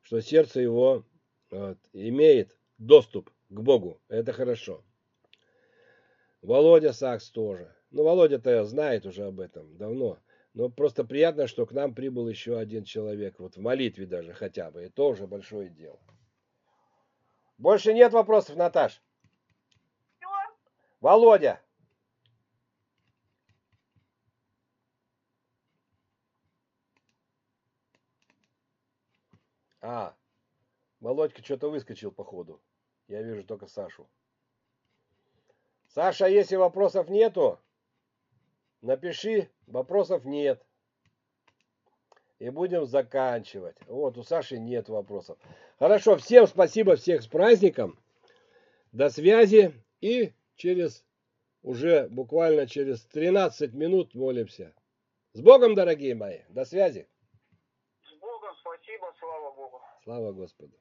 Что сердце его вот, имеет доступ к Богу. Это хорошо. Володя Сакс тоже. Ну, Володя-то знает уже об этом давно. Но просто приятно, что к нам прибыл еще один человек. Вот в молитве даже хотя бы. И то уже большое дело. Больше нет вопросов, Наташ? Все, Володя. А, Володька что-то выскочил по ходу. Я вижу только Сашу. Саша, если вопросов нету, напиши, вопросов нет. И будем заканчивать. Вот, у Саши нет вопросов. Хорошо, всем спасибо, всех с праздником. До связи. И через, уже буквально через 13 минут молимся. С Богом, дорогие мои. До связи. С Богом спасибо, слава Богу. Слава Господу.